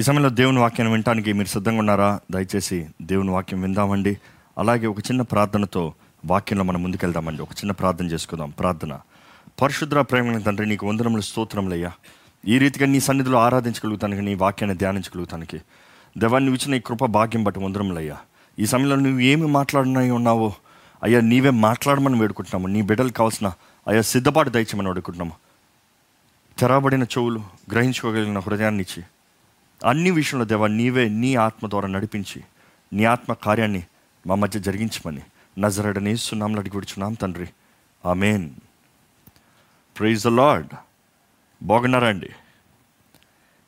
ఈ సమయంలో దేవుని వాక్యాన్ని వినటానికి మీరు సిద్ధంగా ఉన్నారా? దయచేసి దేవుని వాక్యం విందామండి. అలాగే ఒక చిన్న ప్రార్థనతో వాక్యంలో మనం ముందుకెళ్దామండి. ఒక చిన్న ప్రార్థన చేసుకుందాం. ప్రార్థన. పరిశుద్ర ప్రేమ తండ్రి నీకు వందనములు స్తోత్రములయ్యా. ఈ రీతిగా నీ సన్నిధిలో ఆరాధించగలుగుతానికి నీ వాక్యాన్ని ధ్యానించగలుగుతానికి దేవాన్ని ఇచ్చిన ఈ కృప భాగ్యం బట్టి వందరములయ్యా ఈ సమయంలో నువ్వు ఏమి మాట్లాడినాయి ఉన్నావో అయ్యా నీవే మాట్లాడమని వేడుకుంటున్నాము. నీ బిడ్డలు కావాల్సిన అయ్యా సిద్ధపాటు దయచేయమని వేడుకుంటున్నాము. తెరబడిన చెవులు గ్రహించుకోగలిగిన హృదయాన్ని ఇచ్చి అన్ని విషయంలో దేవా నీవే నీ ఆత్మ ద్వారా నడిపించి నీ ఆత్మ కార్యాన్ని మా మధ్య జరిగించమని నజరడని సున్నాంలో అడిగి విడుచున్నాం తండ్రి. ఆమెన్. Praise the Lord. బాగున్నారా అండి?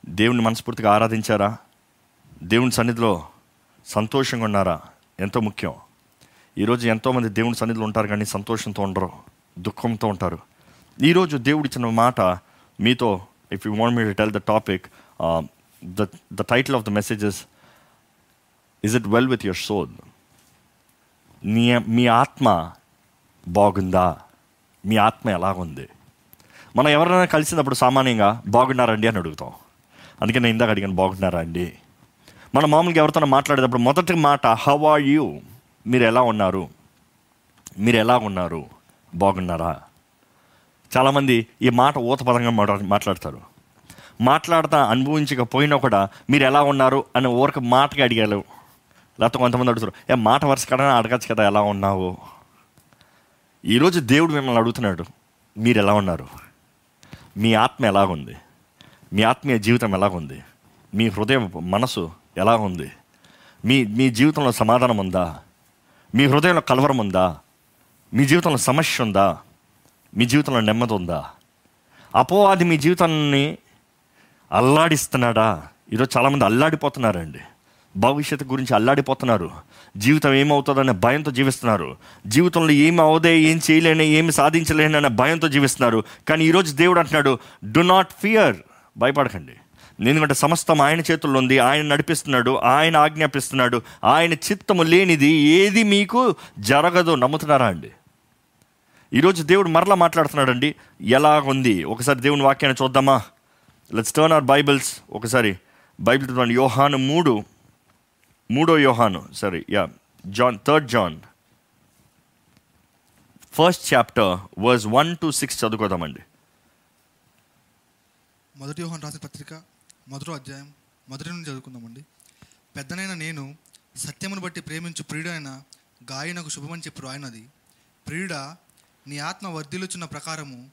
దేవుని మనస్ఫూర్తిగా ఆరాధించారా? దేవుని సన్నిధిలో సంతోషంగా ఉన్నారా? ఎంతో ముఖ్యం. ఈరోజు ఎంతోమంది దేవుని సన్నిధిలో ఉంటారు కానీ సంతోషంతో ఉండరు దుఃఖంతో ఉంటారు. ఈరోజు దేవుడిచ్చిన మాట మీతో if you want me to tell the topic the the title of the messages is it well with your soul మీ మీ ఆత్మ బాగుందా? మీ ఆత్మ ఎలాగుంది? మనం ఎవరైనా కలిసినప్పుడు సామాన్యంగా బాగున్నారండి అని అడుగుతాం. అందుకే నేను ఇందాక అడిగాను బాగున్నారా అండి? మనం మామూలుగా ఎవరితోనో మాట్లాడేటప్పుడు మొదటి మాట హౌ ఆర్ యూ మీరు ఎలా ఉన్నారు? మీరు ఎలా ఉన్నారు బాగున్నారా? చాలామంది ఈ మాట ఊతపదంగా మాట్లా- మాట్లాడతారు. మాట్లాడతా అనుభవించకపోయినా కూడా మీరు ఎలా ఉన్నారు అని ఊరికి మాటగా అడిగారు. లేకపోతే కొంతమంది అడుగుతారు ఏ మాట వరుస కడనే అడగచ్చు కదా ఎలా ఉన్నావు? ఈరోజు దేవుడు మిమ్మల్ని అడుగుతున్నాడు మీరు ఎలా ఉన్నారు? మీ ఆత్మ ఎలాగుంది మీ ఆత్మీయ జీవితం ఎలాగుంది మీ హృదయం మనసు ఎలా ఉంది? మీ మీ జీవితంలో సమాధానం ఉందా? మీ హృదయంలో కలవరం ఉందా? మీ జీవితంలో సమస్య ఉందా? మీ జీవితంలో నెమ్మది ఉందా? అపోవాది మీ జీవితాన్ని అల్లాడిస్తున్నాడా? ఈరోజు చాలామంది అల్లాడిపోతున్నారండి. భవిష్యత్తు గురించి అల్లాడిపోతున్నారు. జీవితం ఏమవుతుందనే భయంతో జీవిస్తున్నారు. జీవితంలో ఏమి అవదే ఏం చేయలేని ఏమి సాధించలేని అనే భయంతో జీవిస్తున్నారు. కానీ ఈరోజు దేవుడు అంటున్నాడు డు నాట్ ఫియర్ భయపడకండి. ఎందుకంటే సమస్తం ఆయన చేతుల్లో ఉంది ఆయన నడిపిస్తున్నాడు ఆయన ఆజ్ఞాపిస్తున్నాడు ఆయన చిత్తము లేనిది ఏది మీకు జరగదు. నమ్ముతున్నారా అండి? ఈరోజు దేవుడు మరలా మాట్లాడుతున్నాడండి ఎలాగుంది? ఒకసారి దేవుని వాక్యాన్ని చూద్దామా? లెట్స్ టర్న్ అవర్ బైబిల్స్ ఒకసారి. బైబిల్ చూడండి యోహాను మూడు. మూడో యోహాను. సరే yeah John third John first chapter verse one to six చదువుకోదామండి. మొదటి యోహాన్ రాసిన పత్రిక మొదటి అధ్యాయం మొదటి నుండి చదువుకుందామండి. పెద్దనైన నేను సత్యమును బట్టి ప్రేమించు ప్రియుడైన గాయనకు శుభమని చెప్పి రాయినది. ప్రియుడా నీ ఆత్మ వర్ధిలుచున్న ప్రకారము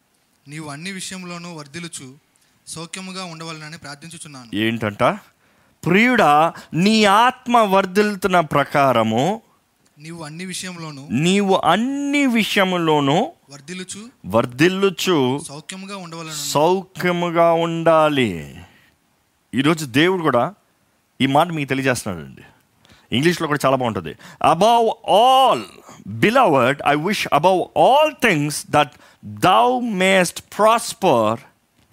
నీవు అన్ని విషయంలోనూ వర్ధిలుచు సౌఖ్యముగా ఉండవాలని ప్రార్థించుచున్నాను. ఏంటంట? ప్రియుడా నీ ఆత్మ వర్ధిల్తున్న ప్రకారము నీవు అన్ని విషయంలోనూ నీవు అన్ని విషయములోనూ వర్ధిల్లుచు వర్ధిల్లుచు సౌఖ్యముగా ఉండవాలని. సౌఖ్యముగా ఉండాలి. ఈరోజు దేవుడు కూడా ఈ మాట మీకు తెలియజేస్తున్నాడండి. ఇంగ్లీష్లో కూడా చాలా బాగుంటుంది. Above all beloved I wish above all things that thou mayest prosper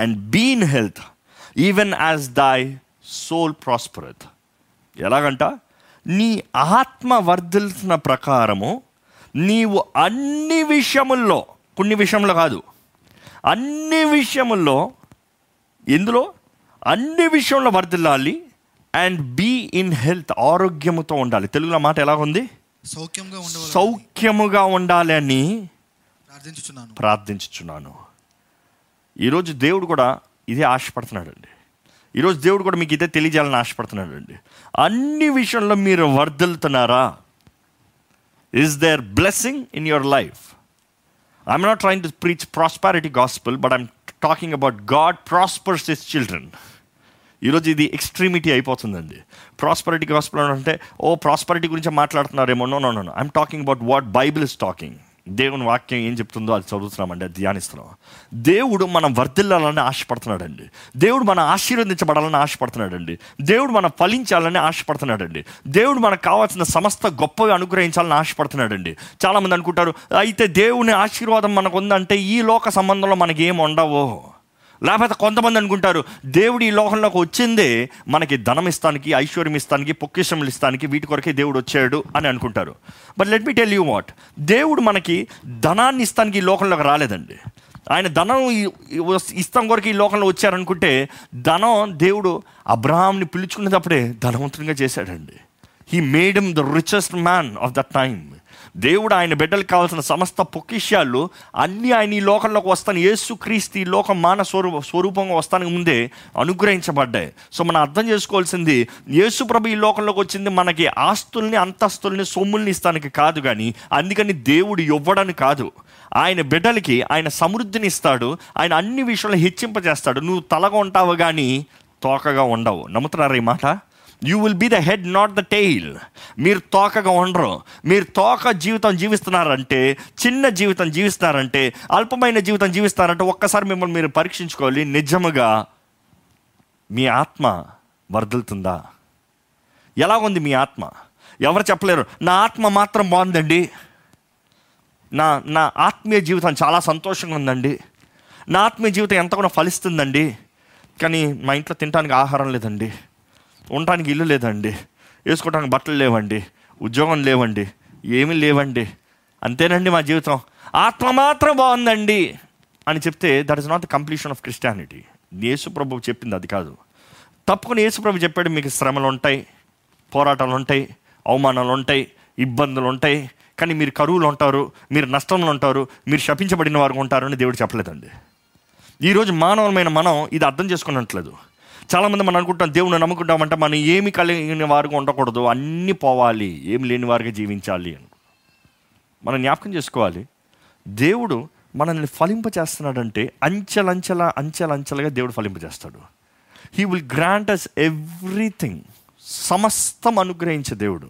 and be in health even as thy soul prospereth ఎలాగంట? నీ ఆత్మ వర్ధిల్సిన ప్రకారము నీవు అన్ని విషయముల్లో కొన్ని విషయంలో కాదు అన్ని విషయముల్లో ఎందులో? అన్ని విషయంలో వర్ధిల్లాలి అండ్ బీ ఇన్ హెల్త్ ఆరోగ్యముతో ఉండాలి. తెలుగులో మాట ఎలా ఉంది సౌఖ్యంగా సౌఖ్యముగా ఉండాలి అని ప్రార్థించుచున్నాను. ప్రార్థించుచున్నాను. ఈరోజు దేవుడు కూడా ఇదే ఆశపడుతున్నాడండి. ఈరోజు దేవుడు కూడా మీకు ఇదే తెలియజేయాలని ఆశపడుతున్నాడండి. అన్ని విషయంలో మీరు వర్ధిల్తున్నారా is there blessing in your life I'm not trying to preach prosperity gospel but I'm talking about God prospers his children ఈరోజు ఇది ఎక్స్ట్రీమిటీ అయిపోతుందండి. ప్రాస్పరిటీ గాస్పుల్ అంటే ఓ ప్రాస్పరిటీ గురించి మాట్లాడుతున్నారేమో? No no no I'm talking about what Bible is talking దేవుని వాక్యం ఏం చెప్తుందో అది చదువుతున్నామండి అది ధ్యానిస్తున్నాం. దేవుడు మనం వర్ధిల్లాలని ఆశపడుతున్నాడండి. దేవుడు మనం ఆశీర్వదించబడాలని ఆశపడుతున్నాడండి. దేవుడు మనం ఫలించాలని ఆశపడుతున్నాడండి. దేవుడు మనకు కావాల్సిన సమస్త గొప్పగా అనుగ్రహించాలని ఆశపడుతున్నాడండి. చాలామంది అనుకుంటారు అయితే దేవుని ఆశీర్వాదం మనకు ఉందంటే ఈ లోక సంబంధంలో మనకి ఏం ఉండవో. లేకపోతే కొంతమంది అనుకుంటారు దేవుడు ఈ లోకంలోకి వచ్చిందే మనకి ధనం ఇస్తానికి ఐశ్వర్యం ఇస్తానికి పొక్కిషములు ఇస్తానికి వీటి కొరకే దేవుడు వచ్చాడు అని అనుకుంటారు. But let me tell you what దేవుడు మనకి ధనాన్ని ఇస్తానికి ఈ లోకంలోకి రాలేదండి. ఆయన ధనం ఇస్తాం కొరకు ఈ లోకంలో వచ్చారనుకుంటే ధనం దేవుడు అబ్రహాంని పిలుచుకునేటప్పుడే ధనవంతునిగా చేశాడండి. He made the richest man of the time దేవుడు ఆయన బిడ్డలకు కావాల్సిన సమస్త పొకిష్యాలు అన్నీ ఆయన ఈ లోకంలోకి వస్తాను. యేసు క్రీస్తు ఈ లోకం మాన స్వరూప స్వరూపంగా వస్తానికి ముందే అనుగ్రహించబడ్డాయి. సో మనం అర్థం చేసుకోవాల్సింది యేసు ప్రభు ఈ లోకంలోకి వచ్చింది మనకి ఆస్తుల్ని అంతస్తుల్ని సొమ్ముల్ని ఇస్తానికి కాదు కానీ అందుకని దేవుడు ఇవ్వడానికి కాదు. ఆయన బిడ్డలకి ఆయన సమృద్ధిని ఇస్తాడు ఆయన అన్ని విషయాలు హెచ్చింపజేస్తాడు. నువ్వు తలగా ఉంటావు కానీ తోకగా ఉండవు. నమ్ముతున్నారా ఈ మాట? You will be the head not the tail మీరు తోకగా ఉండరు. మీరు తోక జీవితం జీవిస్తున్నారంటే చిన్న జీవితం జీవిస్తున్నారంటే అల్పమైన జీవితం జీవిస్తారంటే ఒక్కసారి మిమ్మల్ని మీరు పరీక్షించుకోవాలి. నిజముగా మీ ఆత్మ వర్దులుతుందా? ఎలా ఉంది మీ ఆత్మ? ఎవరు చెప్పలేరు? నా ఆత్మ మాత్రం బాగుందండి. నా నా ఆత్మీయ జీవితం చాలా సంతోషంగా ఉందండి. నా ఆత్మీయ జీవితం ఎంత కూడా ఫలిస్తుందండి. కానీ మా ఇంట్లో తినడానికి ఆహారం లేదండి. ఉండటానికి ఇల్లు లేదండి. వేసుకోవడానికి బట్టలు లేవండి. ఉద్యోగం లేవండి. ఏమీ లేవండి. అంతేనండి మా జీవితం. ఆత్మ మాత్రం బాగుందండి అని చెప్తే that is not the completion of Christianity యేసు ప్రభు చెప్పింది అది కాదు. తప్పకుండా యేసు ప్రభు చెప్పాడు మీకు శ్రమలు ఉంటాయి పోరాటాలు ఉంటాయి అవమానాలు ఉంటాయి ఇబ్బందులు ఉంటాయి. కానీ మీరు కరువులు ఉంటారు మీరు నష్టంలో ఉంటారు మీరు శపించబడిన వారు ఉంటారు అని దేవుడు చెప్పలేదండి. ఈరోజు మానవమైన మనం ఇది అర్థం చేసుకున్నట్లేదు. చాలామంది మనం అనుకుంటాం దేవుని నమ్ముకుంటామంటే మనం ఏమి కలిగిన వారుగా ఉండకూడదు అన్నీ పోవాలి ఏమి లేని వారికి జీవించాలి అని. మనం జ్ఞాపకం చేసుకోవాలి దేవుడు మనల్ని ఫలింపచేస్తున్నాడంటే అంచెలంచెల అంచెలంచెలుగా దేవుడు ఫలింపజేస్తాడు he will grant us everything సమస్తం అనుగ్రహించే దేవుడు.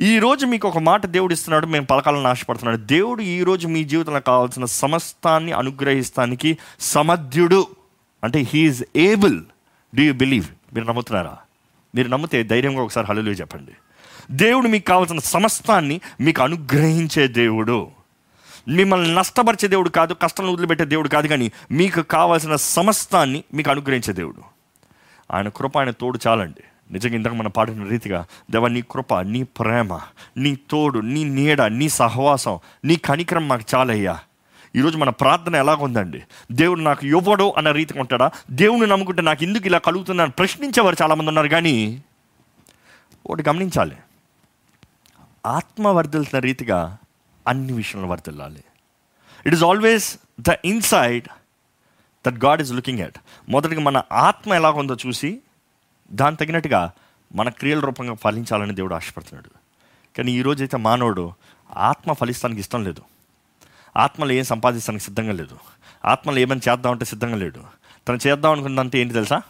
ఈరోజు మీకు ఒక మాట దేవుడు ఇస్తున్నాడు మేము పలకాలను ఆశపడుతున్నాడు దేవుడు ఈరోజు మీ జీవితంలో కావాల్సిన సమస్తాన్ని అనుగ్రహిస్తానికి సమర్థ్యుడు అంటే he is able do you believe మీరు నమ్ముతున్నారా? మీరు నమ్మితే ధైర్యంగా ఒకసారి హలో చెప్పండి. దేవుడు మీకు కావాల్సిన సమస్తాన్ని మీకు అనుగ్రహించే దేవుడు. మిమ్మల్ని నష్టపరిచే దేవుడు కాదు కష్టం వదిలిపెట్టే దేవుడు కాదు కానీ మీకు కావాల్సిన సమస్తాన్ని మీకు అనుగ్రహించే దేవుడు. ఆయన కృప ఆయన తోడు చాలండి. నిజంగా ఇందాక మనం పాడిన రీతిగా దేవ నీ కృప నీ ప్రేమ నీ తోడు నీ నీడ నీ సహవాసం నీ కనికరం మాకు చాలయ్యా. ఈరోజు మన ప్రార్థన ఎలాగుందండి? దేవుడు నాకు ఇవ్వడు అన్న రీతిగా ఉంటాడా? దేవుని నమ్ముకుంటే నాకు ఎందుకు ఇలా కలుగుతుందని ప్రశ్నించేవారు చాలామంది ఉన్నారు. కానీ ఒకటి గమనించాలి. ఆత్మ వర్దిల్తున్న రీతిగా అన్ని విషయంలో వర్దిల్లాలి it is always the inside that God is looking at మొదటిగా మన ఆత్మ ఎలాగుందో చూసి దాని తగినట్టుగా మన క్రియల రూపంగా ఫలించాలని దేవుడు ఆశపడుతున్నాడు. కానీ ఈరోజు అయితే మానవుడు ఆత్మ ఫలిస్తానికి ఇష్టం లేదు. ఆత్మలు ఏం సంపాదిస్తానికి సిద్ధంగా లేదు. ఆత్మలు ఏమని చేద్దామంటే సిద్ధంగా లేడు. తను చేద్దాం అనుకున్నంత ఏంటి తెలుసా?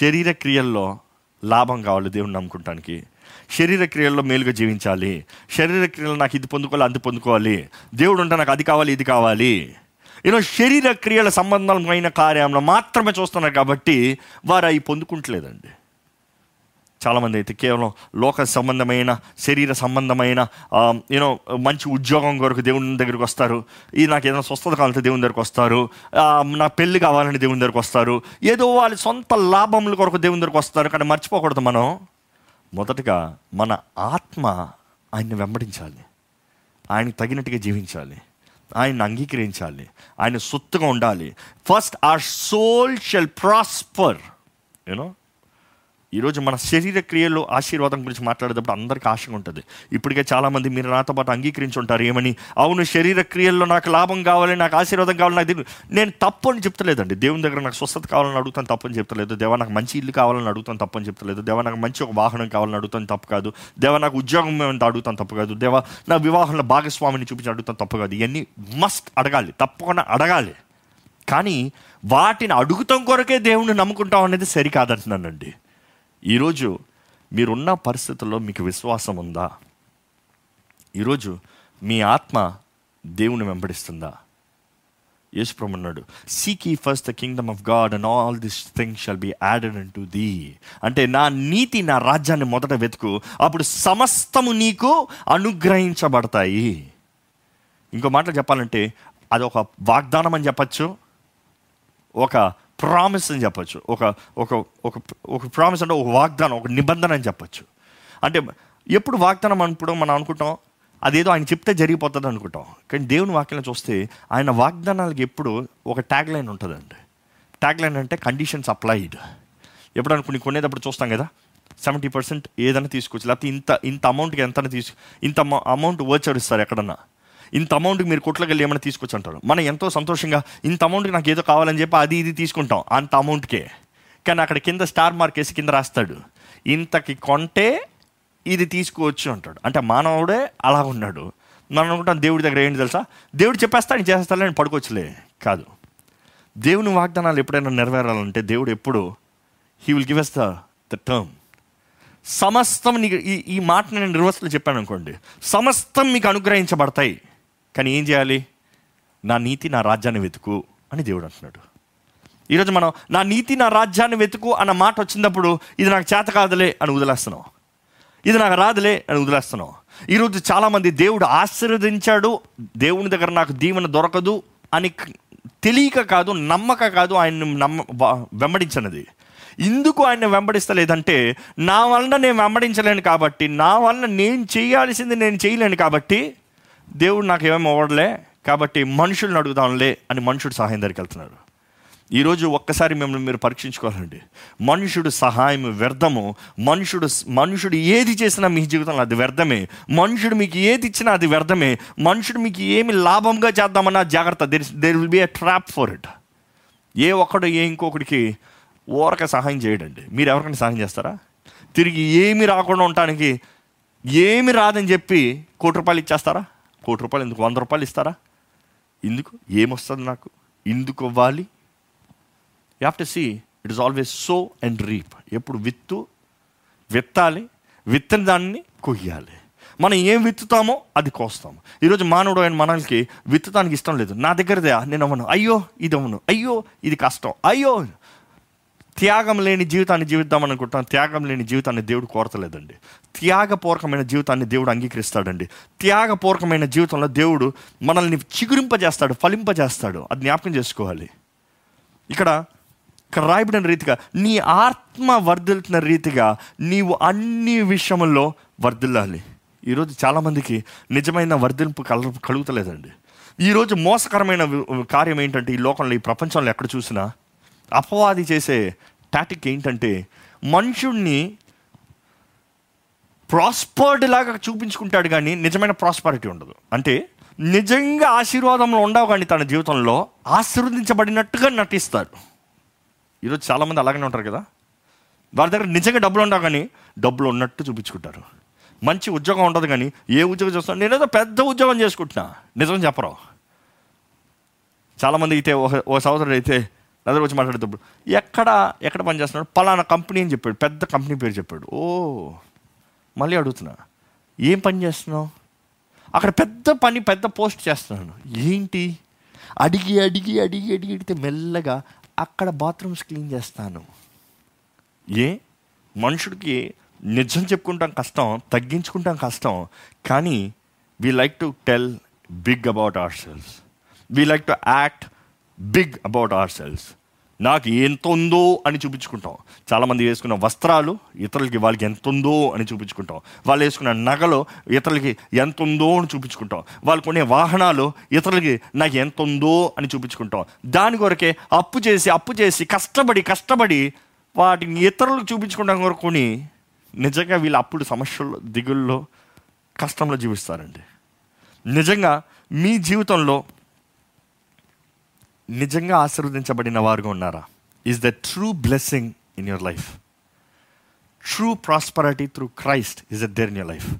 శరీర క్రియల్లో లాభం కావాలి దేవుణ్ణి నమ్ముకుంటానికి. శరీర క్రియల్లో మేలుగా జీవించాలి. శరీర క్రియలు నాకు ఇది పొందుకోవాలి అది పొందుకోవాలి. దేవుడు ఉంటే నాకు అది కావాలి ఇది కావాలి. ఈరోజు శరీర క్రియల సంబంధమైన కార్యంలో మాత్రమే చూస్తున్నారు కాబట్టి వారు అవి పొందుకుంటలేదండి. చాలామంది అయితే కేవలం లోక సంబంధమైన శరీర సంబంధమైన యూనో మంచి ఉద్యోగం కొరకు దేవుని దగ్గరికి వస్తారు. ఇది నాకు ఏదైనా స్వస్థత కావాలంటే దేవుని దగ్గరికి వస్తారు. నా పెళ్ళి కావాలని దేవుని దగ్గరికి వస్తారు. ఏదో వాళ్ళ సొంత లాభముల కొరకు దేవుని దగ్గరికి వస్తారు కానీ మర్చిపోకూడదు మనం. మొదటగా మన ఆత్మ ఆయన్ని వెంబడించాలి. ఆయనకు తగినట్టుగా జీవించాలి. ఆయన్ని అంగీకరించాలి. ఆయన సొత్తుగా ఉండాలి. First our soul shall prosper you know ఈరోజు మన శరీర క్రియలు ఆశీర్వాదం గురించి మాట్లాడేటప్పుడు అందరికీ ఆశగా ఉంటుంది. ఇప్పటికే చాలామంది మీరు నాతో పాటు అంగీకరించి ఉంటారు ఏమని? అవును శరీర క్రియల్లో నాకు లాభం కావాలి నాకు ఆశీర్వాదం కావాలి నాకు నేను తప్పు అని చెప్తలేదండి. దేవుని దగ్గర నాకు స్వస్థత కావాలని అడుగుతాను తప్పని చెప్తలేదు. దేవా నాకు మంచి ఇల్లు కావాలని అడుగుతాను తప్పని చెప్తలేదు. దేవా నాకు మంచి ఒక వాహనం కావాలని అడుగుతాను తప్పు కాదు. దేవా నాకు ఉద్యోగం ఏమంటే అడుగుతాను తప్పు కాదు. దేవా నా వివాహంలో భాగస్వామిని చూపించి అడుగుతాను తప్పు కాదు. ఇవన్నీ మస్ట్ అడగాలి తప్పకుండా అడగాలి. కానీ వాటిని అడుగుతాం కొరకే దేవుణ్ణి నమ్ముకుంటాం అనేది సరికాదంటున్నానండి. ఈరోజు మీరున్న పరిస్థితుల్లో మీకు విశ్వాసం ఉందా? ఈరోజు మీ ఆత్మ దేవుని వెంబడిస్తుందా? యేసుప్రమన్నాడు seek ye first the kingdom of God and all this thing shall be added unto thee అంటే నా నీతి నా రాజ్యాన్ని మొదట వెతుకు అప్పుడు సమస్తము నీకు అనుగ్రహించబడతాయి. ఇంకో మాటలు చెప్పాలంటే అది ఒక వాగ్దానం అని చెప్పచ్చు. ఒక ప్రామిస్ అని చెప్పచ్చు. ఒక ఒక ఒక ఒక ప్రామిస్ అంటే ఒక వాగ్దానం ఒక నిబంధన అని చెప్పచ్చు. అంటే ఎప్పుడు వాగ్దానం అన్నప్పుడు మనం అనుకుంటాం? అదేదో ఆయన చెప్తే జరిగిపోతుంది అనుకుంటాం. కానీ దేవుని వాక్యంలో చూస్తే ఆయన వాగ్దానాలకు ఎప్పుడు ఒక ట్యాగ్ లైన్ ఉంటుందండి. ట్యాగ్ లైన్ అంటే కండిషన్స్ అప్లైడ్ ఎప్పుడు అనుకుని కొనేటప్పుడు చూస్తాం కదా? సెవెంటీ పర్సెంట్ ఏదైనా తీసుకోవచ్చు లేకపోతే ఇంత ఇంత అమౌంట్కి ఎంత తీసు ఇంత అమౌంట్ వచ్చారు ఇస్తారు ఎక్కడన్నా. ఇంత అమౌంట్కి మీరు కొట్లకి వెళ్ళి ఏమైనా తీసుకొచ్చి అంటారు మనం ఎంతో సంతోషంగా ఇంత అమౌంట్కి నాకు ఏదో కావాలని చెప్పి అది ఇది తీసుకుంటాం అంత అమౌంట్కే. కానీ అక్కడ కింద స్టార్ మార్క్ వేసి కింద రాస్తాడు. ఇంతకి కొంటే ఇది తీసుకోవచ్చు అంటాడు అంటే మానవుడే అలా ఉన్నాడు. మనం అనుకుంటాం దేవుడి దగ్గర ఏంటి తెలుసా? దేవుడు చెప్పేస్తా నేను నేను పడుకోవచ్చులే. కాదు. దేవుని వాగ్దానాలు ఎప్పుడైనా నెరవేరాలంటే దేవుడు ఎప్పుడు he will give us the the term సమస్తం నీకు ఈ ఈ మాట నేను రివర్స్లో చెప్పాను అనుకోండి. సమస్తం మీకు అనుగ్రహించబడతాయి. కానీ ఏం చేయాలి? నా నీతి నా రాజ్యాన్ని వెతుకు అని దేవుడు అంటున్నాడు. ఈరోజు మనం నా నీతి నా రాజ్యాన్ని వెతుకు అన్న మాట వచ్చినప్పుడు ఇది నాకు చేత కాదులే అని వదిలేస్తున్నాం. ఇది నాకు రాదులే అని వదిలేస్తున్నాం. ఈరోజు చాలామంది దేవుడు ఆశీర్వదించాడు దేవుని దగ్గర నాకు దీవెన దొరకదు అని తెలియక కాదు నమ్మక కాదు ఆయన నమ్మ వెంబడించినది. ఎందుకు ఆయన వెంబడిస్తలేదంటే నా వలన నేను వెంబడించలేను కాబట్టి నా వలన నేను చేయాల్సింది నేను చేయలేను కాబట్టి దేవుడు నాకు ఏమేమి అవ్వడలే కాబట్టి మనుషుల్ని అడుగుదాంలే అని మనుషుడు సహాయం దగ్గరికి వెళ్తున్నారు ఈరోజు ఒక్కసారి మిమ్మల్ని మీరు పరీక్షించుకోవాలండి. మనుషుడు సహాయం వ్యర్థము. మనుషుడు మనుషుడు ఏది చేసినా మీ జీవితంలో అది వ్యర్థమే. మనుషుడు మీకు ఏది ఇచ్చినా అది వ్యర్థమే. మనుషుడు మీకు ఏమి లాభంగా చేద్దామన్నా జాగ్రత్త. There there will be a trap for it ఏ ఒక్కడు ఏ ఇంకొకడికి ఊరక సహాయం చేయడండి. మీరు ఎవరికైనా సహాయం చేస్తారా? తిరిగి ఏమి రాకుండా ఉండటానికి ఏమి రాదని చెప్పి కోటి రూపాయలు ఇచ్చేస్తారా? కోటి రూపాయలు ఎందుకు? వంద రూపాయలు ఇస్తారా? ఎందుకు? ఏమొస్తుంది నాకు? ఎందుకు ఇవ్వాలి? You have to see it is always sow and reap ఎప్పుడు విత్తు విత్తాలి విత్తని దాన్ని కొయ్యాలి. మనం ఏం విత్తుతామో అది కోస్తాము. ఈరోజు మానవుడు అయిన మనల్కి విత్తుతానికి ఇష్టం లేదు. నా దగ్గరదే నేను అవ్వను. అయ్యో ఇది అవ్వను. అయ్యో ఇది కష్టం. అయ్యో త్యాగం లేని జీవితాన్ని జీవిద్దాం అనుకుంటాం త్యాగం లేని జీవితాన్ని దేవుడు కోరతలేదండి. త్యాగపూర్వకమైన జీవితాన్ని దేవుడు అంగీకరిస్తాడండి. త్యాగపూర్వకమైన జీవితంలో దేవుడు మనల్ని చిగురింపజేస్తాడు ఫలింపజేస్తాడు. అది జ్ఞాపకం చేసుకోవాలి. ఇక్కడ ఇక్కడ రాయబడిన రీతిగా నీ ఆత్మ వర్ధిల్తున్న రీతిగా నీవు అన్ని విషయముల్లో వర్ధిల్లాలి. ఈరోజు చాలామందికి నిజమైన వర్ధింపు కల కలుగుతలేదండి. ఈరోజు మోసకరమైన కార్యం ఏంటంటే ఈ లోకంలో ఈ ప్రపంచంలో ఎక్కడ చూసినా అపవాది చేసే టాటిక్ ఏంటంటే మనుషుణ్ణి ప్రాస్పర్డ్ లాగా చూపించుకుంటాడు కానీ నిజమైన ప్రాస్పరిటీ ఉండదు. అంటే నిజంగా ఆశీర్వాదంలో ఉండవు కానీ తన జీవితంలో ఆశీర్వదించబడినట్టుగా నటిస్తారు. ఈరోజు చాలామంది అలాగనే ఉంటారు కదా? వారి దగ్గర నిజంగా డబ్బులు ఉండవు కానీ డబ్బులు ఉన్నట్టు చూపించుకుంటారు. మంచి ఉద్యోగం ఉండదు కానీ ఏ ఉద్యోగం చేస్తాను నేనేదో పెద్ద ఉద్యోగం చేసుకుంటున్నా. నిజం చెప్పరు? చాలామంది అయితే ఒక ఓ సహోదరుడు అయితే నా వచ్చి మాట్లాడేటప్పుడు ఎక్కడ ఎక్కడ పని చేస్తున్నాడు? పలానా కంపెనీ అని చెప్పాడు. పెద్ద కంపెనీ పేరు చెప్పాడు. ఓ మళ్ళీ అడుగుతున్నా ఏం పని చేస్తున్నావు? అక్కడ పెద్ద పని పెద్ద పోస్ట్ చేస్తున్నాను. ఏంటి? అడిగి అడిగి అడిగి అడిగి అడిగితే మెల్లగా అక్కడ బాత్రూమ్స్ క్లీన్ చేస్తాను. ఏ? మనుషుడికి నిజం చెప్పుకుంటాం కష్టం తగ్గించుకుంటాం కష్టం కానీ we like to tell big about our selves we like to act big about our selves నాకు ఎంత ఉందో అని చూపించుకుంటాం. చాలామంది వేసుకున్న వస్త్రాలు ఇతరులకి వాళ్ళకి ఎంత ఉందో అని చూపించుకుంటాం. వాళ్ళు వేసుకున్న నగలు ఇతరులకి ఎంత ఉందో అని చూపించుకుంటాం. వాళ్ళు కొనే వాహనాలు ఇతరులకి నాకు ఎంత ఉందో అని చూపించుకుంటాం. దాని కొరకే అప్పు చేసి అప్పు చేసి కష్టపడి కష్టపడి వాటిని ఇతరులకు చూపించుకుంటాం కొరకు నిజంగా వీళ్ళు అప్పుడు సమస్యల్లో దిగుల్లో కష్టంలో జీవిస్తారండి. నిజంగా మీ జీవితంలో నిజంగా ఆశీర్వదించబడిన వారుగా ఉన్నారా? Is the true blessing in your life true prosperity through Christ is that there in your life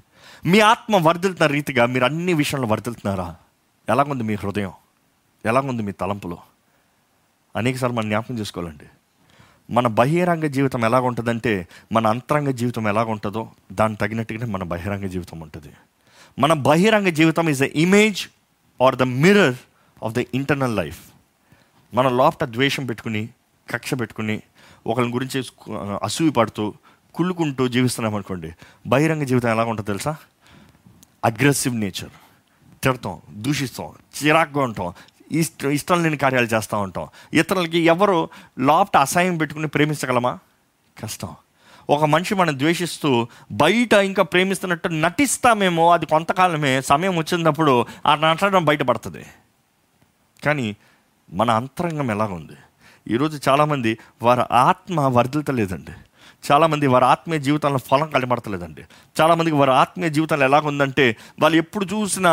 మీ ఆత్మ వర్ధిల్తున్న రీతిగా మీరు అన్ని విషయంలో వర్ధిల్తున్నారా ఎలాగుంది మీ హృదయం? ఎలాగుంది మీ తలంపులో? అనేకసార్లు మనం జ్ఞాపకం చేసుకోవాలండి. మన బహిరంగ జీవితం ఎలాగ ఉంటుందంటే మన అంతరంగ జీవితం ఎలాగ ఉంటుందో దానికి తగినట్టుగానే మన బహిరంగ జీవితం ఉంటుంది. మన బహిరంగ జీవితం is the image or the mirror of the internal life మన లోపల ద్వేషం పెట్టుకుని కక్ష పెట్టుకుని ఒకరి గురించి అసూయ పడుతూ కుళ్ళుకుంటూ జీవిస్తున్నాం అనుకోండి బహిరంగ జీవితం ఎలా ఉంటుందో తెలుసా? Aggressive nature. తిడతాం దూషిస్తాం చిరాక్గా ఉంటాం ఇష్టం ఇష్టం లేని కార్యాలు చేస్తూ ఉంటాం. ఇతరులకి ఎవరు లోపట అసహాయం పెట్టుకుని ప్రేమించగలమా? కష్టం. ఒక మనిషి మనం ద్వేషిస్తూ బయట ఇంకా ప్రేమిస్తున్నట్టు నటిస్తామేమో అది కొంతకాలమే సమయం వచ్చినప్పుడు ఆ నటన బయటపడుతుంది. కానీ మన అంతరంగం ఎలాగుంది? ఈరోజు చాలామంది వారి ఆత్మ వర్ధిల్తలేదండి. చాలామంది వారి ఆత్మీయ జీవితంలో ఫలం కనబడతలేదండి చాలామందికి వారి ఆత్మీయ జీవితంలో ఎలాగుందంటే వాళ్ళు ఎప్పుడు చూసినా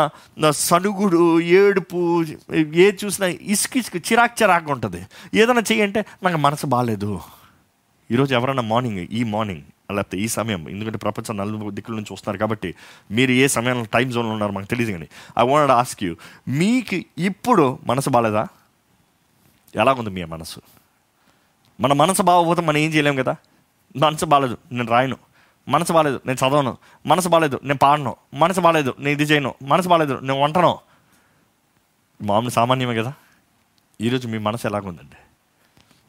సనుగుడు ఏడుపు ఏది చూసినా ఇసుక ఇసుక చిరాక్ చిరాకు ఉంటుంది. ఏదైనా చేయంటే నాకు మనసు బాగాలేదు ఈరోజు ఎవరైనా మార్నింగ్ ఈ మార్నింగ్ లేకపోతే ఈ సమయం ఎందుకంటే ప్రపంచం నలుగు దిక్కుల నుంచి వస్తున్నారు కాబట్టి మీరు ఏ సమయంలో టైం జోన్లో ఉన్నారో మాకు తెలియదు కానీ ఐ వాంట్ ఆస్క్ యూ మీకు ఇప్పుడు మనసు బాగాలేదా ఎలాగుంది మీ మనసు? మన మనసు బాగోపోతే మనం ఏం చేయలేం కదా? మనసు బాగాలేదు నేను రాయను. మనసు బాగాలేదు నేను చదవను. మనసు బాగాలేదు నేను పాడను. మనసు బాగాలేదు నేను ఇది చేయను. మనసు బాగాలేదు నేను వంటను. మామూలు సామాన్యమే కదా? ఈరోజు మీ మనసు ఎలాగుందండి?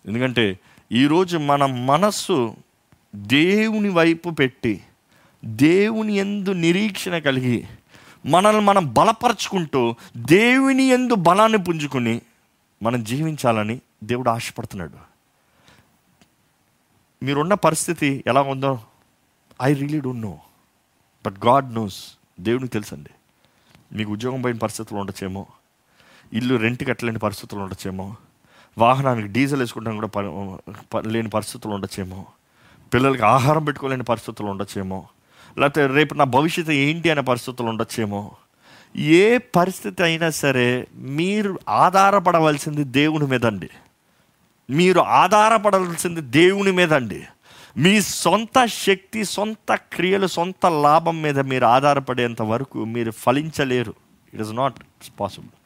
ఎందుకంటే ఈరోజు మన మనస్సు దేవుని వైపు పెట్టి దేవుని ఎందు నిరీక్షణ కలిగి మనల్ని మనం బలపరుచుకుంటూ దేవుని ఎందు బలాన్ని పుంజుకుని మనం జీవించాలని దేవుడు ఆశపడుతున్నాడు. మీరున్న పరిస్థితి ఎలా ఉందో I really don't know but God knows దేవునికి తెలుసండి. మీకు ఉద్యోగం పోయిన పరిస్థితులు ఉండొచ్చేమో ఇల్లు రెంట్ కట్టలేని పరిస్థితులు ఉండొచ్చేమో వాహనానికి డీజిల్ వేసుకుంటాం కూడా లేని పరిస్థితులు ఉండొచ్చేమో పిల్లలకి ఆహారం పెట్టుకోలేని పరిస్థితులు ఉండొచ్చేమో లేకపోతే రేపు నా భవిష్యత్తు ఏంటి అనే పరిస్థితులు ఉండొచ్చేమో ఏ పరిస్థితి అయినా సరే మీరు ఆధారపడవలసింది దేవుని మీద అండి మీరు ఆధారపడాల్సింది దేవుని మీద అండి మీ సొంత శక్తి సొంత క్రియలు సొంత లాభం మీద మీరు ఆధారపడేంత వరకు మీరు ఫలించలేరు. ఇట్ ఇస్ నాట్ పాసిబుల్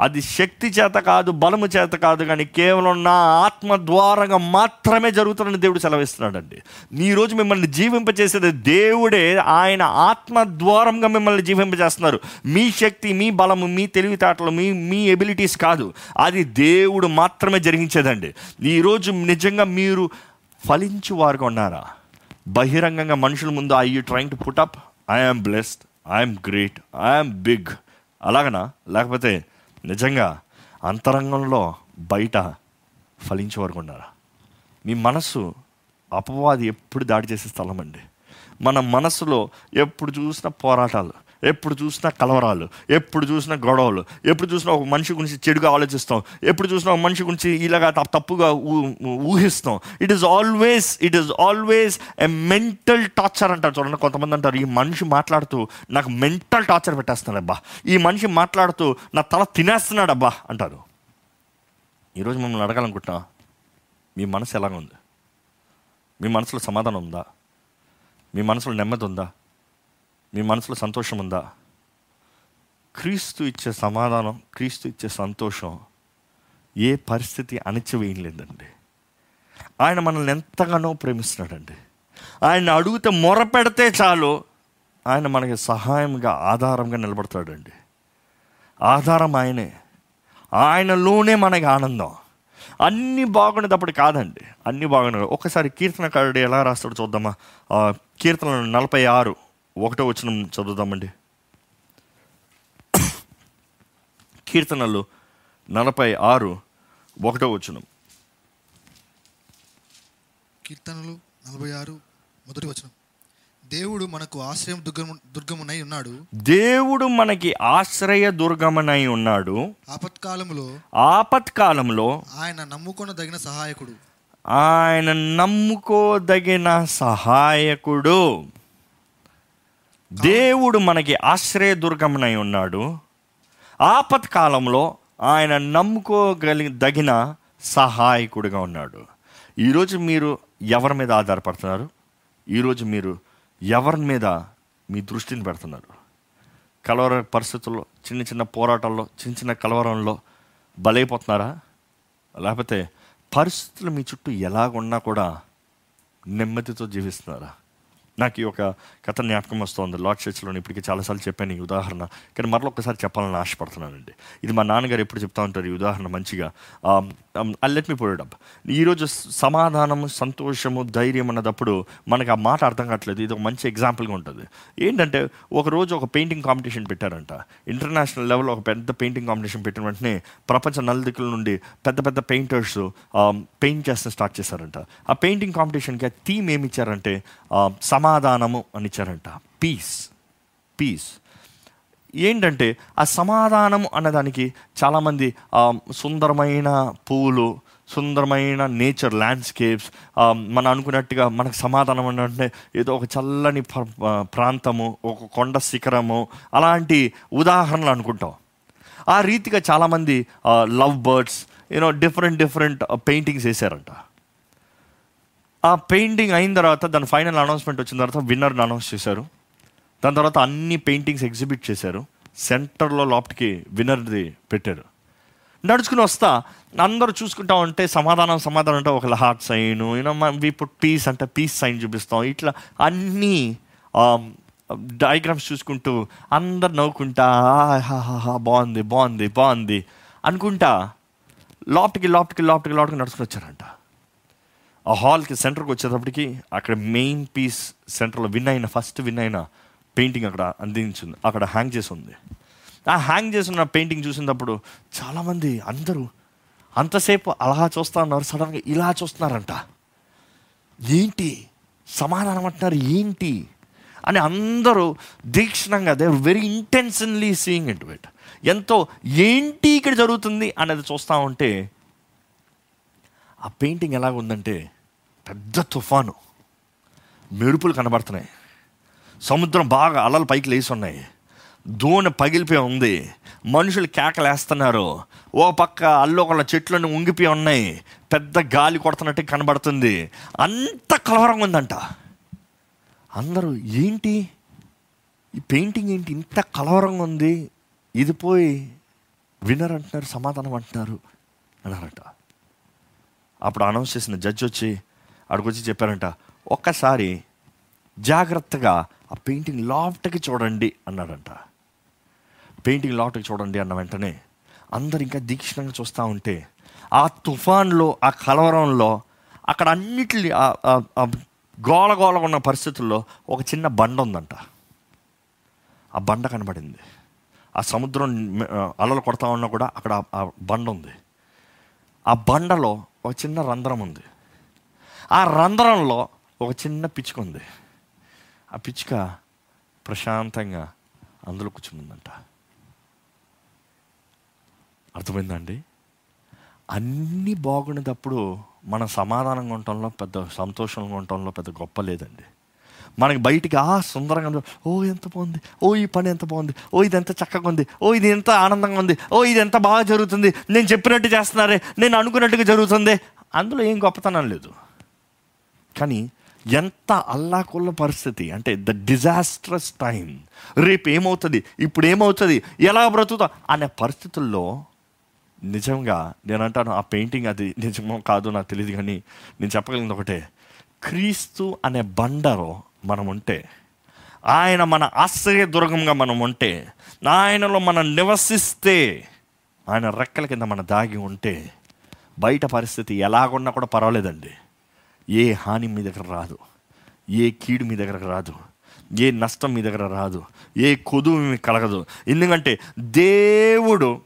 అది శక్తి చేత కాదు బలము చేత కాదు కానీ కేవలం నా ఆత్మ ద్వారంగా మాత్రమే జరుగుతుందని దేవుడు సెలవిస్తున్నాడండి. ఈరోజు రోజు మిమ్మల్ని జీవింపచేసేది దేవుడే ఆయన ఆత్మ ద్వారంగా మిమ్మల్ని జీవింపజేస్తున్నారు మీ శక్తి మీ బలము మీ తెలివితేటలు మీ మీ ఎబిలిటీస్ కాదు. అది దేవుడు మాత్రమే జరిగించేదండి. ఈరోజు నిజంగా మీరు ఫలించు వారుగా ఉన్నారా? బహిరంగంగా మనుషుల ముందు I you trying to put up I'm blessed I'm great I'm big అలాగనా? లేకపోతే నిజంగా అంతరంగంలో బయట ఫలించే వరకు ఉన్నారా మీ మనస్సు అపవాది ఎప్పుడు దాడి చేసే స్థలం అండి. మన మనస్సులో ఎప్పుడు చూసినా పోరాటాలు. ఎప్పుడు చూసినా కలవరాలు ఎప్పుడు చూసినా గొడవలు ఎప్పుడు చూసినా ఒక మనిషి గురించి చెడుగా ఆలోచిస్తాం ఎప్పుడు చూసినా ఒక మనిషి గురించి ఇలాగా తప్పుగా ఊ- ఊహిస్తాం. It is always it is always a mental torture అంటారు చూడండి కొంతమంది అంటారు ఈ మనిషి మాట్లాడుతూ నాకు మెంటల్ టార్చర్ పెట్టేస్తున్నాడబ్బా ఈ మనిషి మాట్లాడుతూ నా తల తినేస్తున్నాడబ్బా అంటారు. ఈరోజు మిమ్మల్ని అడగాలనుకుంటున్నా మీ మనసు ఎలాగ ఉంది మీ మనసులో సమాధానం ఉందా? మీ మనసులో నెమ్మది ఉందా? మీ మనసులో సంతోషం ఉందా? క్రీస్తు ఇచ్చే సమాధానం క్రీస్తు ఇచ్చే సంతోషం ఏ పరిస్థితి అణచివేయలేదండి. ఆయన మనల్ని ఎంతగానో ప్రేమిస్తున్నాడండి. ఆయన అడిగితే మొర పెడితే చాలు ఆయన మనకి సహాయంగా ఆధారంగా నిలబడతాడండి. ఆధారం ఆయనే. ఆయనలోనే మనకి ఆనందం. అన్నీ బాగుండేటప్పుడు కాదండి. అన్నీ బాగున్నాయి ఒకసారి కీర్తనకారుడు ఎలా రాస్తాడో చూద్దామా? కీర్తనలు కీర్తన నలభై ఆరు. ఒకటో వచ్చిన చదువుదామండి. కీర్తనలు నలభై ఆరు ఒకటో వచనం. కీర్తనలు నలభై ఆరు మొదటి వచనం. దేవుడు మనకు ఆశ్రయం దుర్గము దుర్గమునై ఉన్నాడు. దేవుడు మనకి ఆశ్రయ దుర్గమనై ఉన్నాడు. ఆపత్కాలములో ఆపత్కాలంలో ఆయన నమ్ముకొనదగిన సహాయకుడు. ఆయన నమ్ముకోదగిన సహాయకుడు. దేవుడు మనకి ఆశ్రయ దుర్గమనై ఉన్నాడు. ఆపత్కాలంలో ఆయన నమ్ముకోగలి దగిన సహాయకుడిగా ఉన్నాడు. ఈరోజు మీరు ఎవరి మీద ఆధారపడుతున్నారు? ఈరోజు మీరు ఎవరి మీద మీ దృష్టిని పెడుతున్నారు? కలవర పరిస్థితుల్లో చిన్న చిన్న పోరాటాల్లో చిన్న చిన్న కలవరంలో బలైపోతున్నారా? లేకపోతే పరిస్థితులు మీ చుట్టూ ఎలాగున్నా కూడా నెమ్మదితో జీవిస్తున్నారా? నాకు ఈ ఒక కథ జ్ఞాపకం వస్తుంది. లార్డ్ చర్చ్లో ఇప్పటికి చాలాసార్లు చెప్పాను ఈ ఉదాహరణ. కానీ మరలా ఒకసారి చెప్పాలని ఆశపడుతున్నానండి. ఇది మా నాన్నగారు ఎప్పుడు చెప్తా ఉంటారు ఈ ఉదాహరణ మంచిగా. లెట్ మీ పోయడ్ డబ్ ఈరోజు సమాధానము సంతోషము ధైర్యం అన్నదప్పుడు మనకు ఆ మాట అర్థం కావట్లేదు. ఇది ఒక మంచి ఎగ్జాంపుల్గా ఉంటుంది. ఏంటంటే ఒక రోజు ఒక పెయింటింగ్ కాంపిటీషన్ పెట్టారంట. ఇంటర్నేషనల్ లెవెల్లో ఒక పెద్ద పెయింటింగ్ కాంపిటీషన్ పెట్టిన వెంటనే ప్రపంచ నలుదిక్కుల నుండి పెద్ద పెద్ద పెయింటర్స్ పెయింట్ చేస్తే స్టార్ట్ చేశారంట. ఆ పెయింటింగ్ కాంపిటీషన్కి థీమ్ ఏమి ఇచ్చారంటే సమా సమాధానము అని ఇచ్చారంట. పీస్ పీస్ ఏంటంటే ఆ సమాధానం అన్నదానికి చాలామంది సుందరమైన పువ్వులు సుందరమైన నేచర్ ల్యాండ్స్కేప్స్ మనం అనుకున్నట్టుగా మనకు సమాధానం అంటే ఏదో ఒక చల్లని ప్రాంతము ఒక కొండ శిఖరము అలాంటి ఉదాహరణలు అనుకుంటాం. ఆ రీతిగా చాలామంది love birds you know different different paintings వేసారంట ఆ పెయింటింగ్ అయిన తర్వాత దాని ఫైనల్ అనౌన్స్మెంట్ వచ్చిన తర్వాత విన్నర్ని అనౌన్స్ చేశారు. దాని తర్వాత అన్ని పెయింటింగ్స్ ఎగ్జిబిట్ చేశారు. సెంటర్లో లాప్ట్కి విన్నర్ది పెట్టారు. నడుచుకుని వస్తా అందరూ చూసుకుంటా ఉంటే సమాధానం సమాధానం అంటే ఒక heart sign you know we put peace అంటే పీస్ సైన్ చూపిస్తాం. ఇట్లా అన్నీ డయాగ్రామ్స్ చూసుకుంటూ అందరు నవ్వుకుంటా బాగుంది బాగుంది బాగుంది అనుకుంటా లాప్ట్కి లాప్ట్కి లోపటికి లాప్ట్కి నడుచుకుని వచ్చారంట. ఆ హాల్కి సెంటర్కి వచ్చేటప్పటికి అక్కడ మెయిన్ పీస్ సెంటర్లో విన్ అయిన ఫస్ట్ విన్ అయిన పెయింటింగ్ అక్కడ అందించింది అక్కడ హ్యాంగ్ చేసి ఉంది ఆ హ్యాంగ్ చేసిన పెయింటింగ్ చూసినప్పుడు చాలామంది అందరూ అంతసేపు అలా చూస్తా ఉన్నారు సడన్గా ఇలా చూస్తున్నారంట. ఏంటి? సమాధానం అంటున్నారు ఏంటి? అని అందరూ దీక్షణంగా they very intentionally seeing it wet ఎంతో ఏంటి ఇక్కడ జరుగుతుంది అనేది చూస్తూ ఉంటే ఆ పెయింటింగ్ ఎలాగ ఉందంటే పెద్ద తుఫాను. మెరుపులు కనబడుతున్నాయి. సముద్రం బాగా అలలు పైకి లేచి ఉన్నాయి. దోణి పగిలిపోయి ఉంది. మనుషులు కేకలేస్తున్నారు. ఓ పక్క అల్లోకొల్ల చెట్లన్నీ ఉంగిపోయి ఉన్నాయి. పెద్ద గాలి కొడుతున్నట్టు కనబడుతుంది. అంత కలవరంగా ఉందంట. అందరూ ఏంటి? ఈ పెయింటింగ్ ఏంటి? ఇంత కలవరంగా ఉంది. ఇది పోయి వినర్ అంటున్నారు సమాధానం అంటున్నారు అన్నారట. అప్పుడు అనౌన్స్ చేసిన జడ్జి వచ్చి అక్కడికి చెప్పారంట ఒక్కసారి జాగ్రత్తగా ఆ పెయింటింగ్ లాఫ్ట్కి చూడండి అన్నాడంట. పెయింటింగ్ లాఫ్ట్కి చూడండి అన్న వెంటనే అందరు ఇంకా దీక్షణంగా చూస్తూ ఉంటే ఆ తుఫాన్లో ఆ కలవరంలో అక్కడ అన్నిటి గోల గోల ఉన్న పరిస్థితుల్లో ఒక చిన్న బండ ఉందంట. ఆ బండ కనబడింది. ఆ సముద్రం అలలు కొడతా ఉన్నా కూడా అక్కడ ఆ బండ ఉంది. ఆ బండలో ఒక చిన్న రంధ్రం ఉంది. ఆ రంధ్రంలో ఒక చిన్న పిచ్చుక ఉంది. ఆ పిచ్చుక ప్రశాంతంగా అందులో కూర్చుందంట. అర్థమైందండి? అన్నీ బాగున్నప్పుడు మన సమాధానంగా ఉండటంలో పెద్ద సంతోషంగా ఉండటంలో పెద్ద గొప్ప లేదండి. మనకి బయటికి ఆ సుందరంగా ఓ ఎంత బాగుంది. ఓ ఈ పని ఎంత బాగుంది. ఓ ఇది ఎంత చక్కగా ఉంది. ఓ ఇది ఎంత ఆనందంగా ఉంది. ఓ ఇది ఎంత బాగా జరుగుతుంది. నేను చెప్పినట్టు చేస్తున్నారే. నేను అనుకున్నట్టుగా జరుగుతుంది. అందులో ఏం గొప్పతనం లేదు. కానీ ఎంత అల్లాకుల్ల పరిస్థితి అంటే ద డిజాస్ట్రస్ టైం రేపు ఏమవుతుంది? ఇప్పుడు ఏమవుతుంది? ఎలా బ్రతుకుతా? అనే పరిస్థితుల్లో నిజంగా నేను అంటాను ఆ పెయింటింగ్ అది నిజమో కాదో నాకు తెలియదు కానీ నేను చెప్పగలిగింది ఒకటే. క్రీస్తు అనే బండలో మనం ఉంటే ఆయన మన ఆశ్రయ దుర్గంగా మనం ఉంటే ఆయనలో మనం నివసిస్తే ఆయన రెక్కల కింద మన దాగి ఉంటే బయట పరిస్థితి ఎలాగున్నా కూడా పర్వాలేదండి. ఏ హాని మీ దగ్గర రాదు. ఏ కీడు మీ దగ్గర రాదు. ఏ నష్టం మీ దగ్గర రాదు. ఏ కొదువు మీకు కలగదు. ఎందుకంటే దేవుడు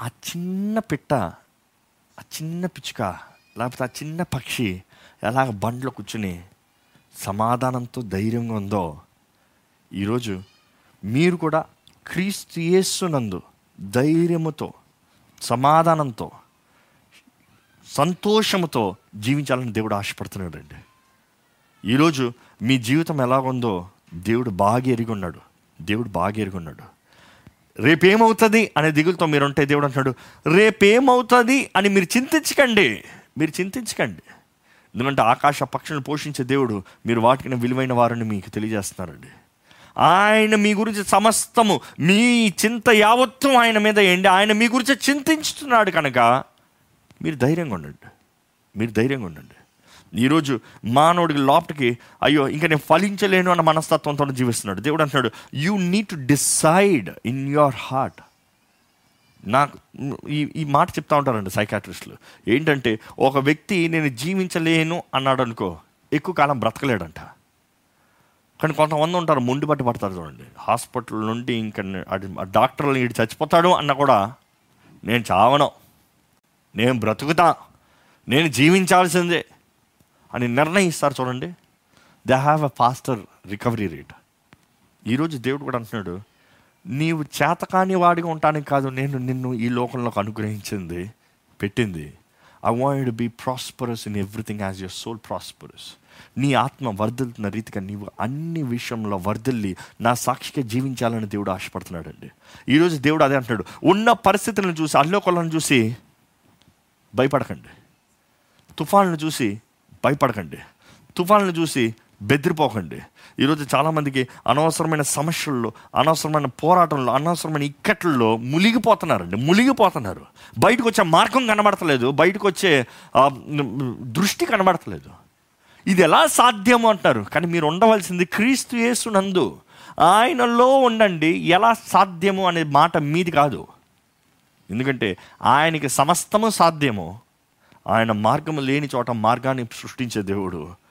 ఆ చిన్న పిట్ట ఆ చిన్న పిచ్చుక లేకపోతే ఆ చిన్న పక్షి ఎలాగ బండ్లో కూర్చుని సమాధానంతో ధైర్యంగా ఉందో ఈరోజు మీరు కూడా క్రీస్తు యేస్సునందు ధైర్యముతో సమాధానంతో సంతోషముతో జీవించాలని దేవుడు ఆశపడుతున్నాడు అండి ఈరోజు మీ జీవితం ఎలాగుందో దేవుడు బాగా ఎరుగున్నాడు. దేవుడు బాగా ఎరిగి ఉన్నాడు రేపేమవుతుంది అనే దిగులతో మీరు ఉంటే దేవుడు అంటున్నాడు రేపేమవుతుంది అని మీరు చింతించకండి. మీరు చింతించకండి. ఎందుకంటే ఆకాశ పక్షులను పోషించే దేవుడు మీరు వాటికి విలువైన వారని మీకు తెలియజేస్తున్నారండి. ఆయన మీ గురించి సమస్తము మీ చింత యావత్వం ఆయన మీద ఏంటి ఆయన మీ గురించి చింతించుతున్నాడు కనుక మీరు ధైర్యంగా ఉండండి. మీరు ధైర్యంగా ఉండండి. ఈరోజు మానవుడికి లోపటికి అయ్యో ఇంకా నేను ఫలించలేను అన్న మనస్తత్వంతో జీవిస్తున్నాడు. దేవుడు అంటున్నాడు you need to decide in your heart నాకు ఈ ఈ మాట చెప్తా ఉంటారండి సైకాట్రిస్టులు. ఏంటంటే ఒక వ్యక్తి నేను జీవించలేను అన్నాడు అనుకో ఎక్కువ కాలం బ్రతకలేడంట. కానీ కొంతమంది ఉంటారు మొండి పట్టి పడతారు చూడండి. హాస్పిటల్ నుండి ఇంకా డాక్టర్లు ఇటు చచ్చిపోతాడు అన్న కూడా నేను చావను. నేను బ్రతుకుతా. నేను జీవించాల్సిందే అని నిర్ణయిస్తారు చూడండి. They have a faster recovery rate ఈరోజు దేవుడు కూడా అంటున్నాడు నీవు చేతకాని వాడిగా ఉండటానికి కాదు నేను నిన్ను ఈ లోకంలోకి అనుగ్రహించింది పెట్టింది. I want be prosperous in everything as your soul prosperous నీ ఆత్మ వర్ధిల్తున్న రీతిగా నీవు అన్ని విషయంలో వర్ధిల్లి నా సాక్షిగా జీవించాలని దేవుడు ఆశపడుతున్నాడండి. ఈరోజు దేవుడు అదే అంటున్నాడు. ఉన్న పరిస్థితులను చూసి అల్లోకొలను చూసి భయపడకండి. తుఫాన్లను చూసి భయపడకండి. తుఫాన్లను చూసి బెదిరిపోకండి. ఈరోజు చాలామందికి అనవసరమైన సమస్యల్లో అనవసరమైన పోరాటంలో అనవసరమైన ఇక్కట్లలో మునిగిపోతున్నారండి మునిగిపోతున్నారు. బయటకు వచ్చే మార్గం కనబడతలేదు బయటకు వచ్చే దృష్టి కనబడతలేదు. ఇది ఎలా సాధ్యము అంటారు కానీ మీరు ఉండవలసింది క్రీస్తు యేసునందు ఆయనలో ఉండండి ఎలా సాధ్యము అనే మాట మీది కాదు. ఎందుకంటే ఆయనకి సమస్తము సాధ్యము. ఆయన మార్గము లేని చోట మార్గాన్ని సృష్టించే దేవుడు.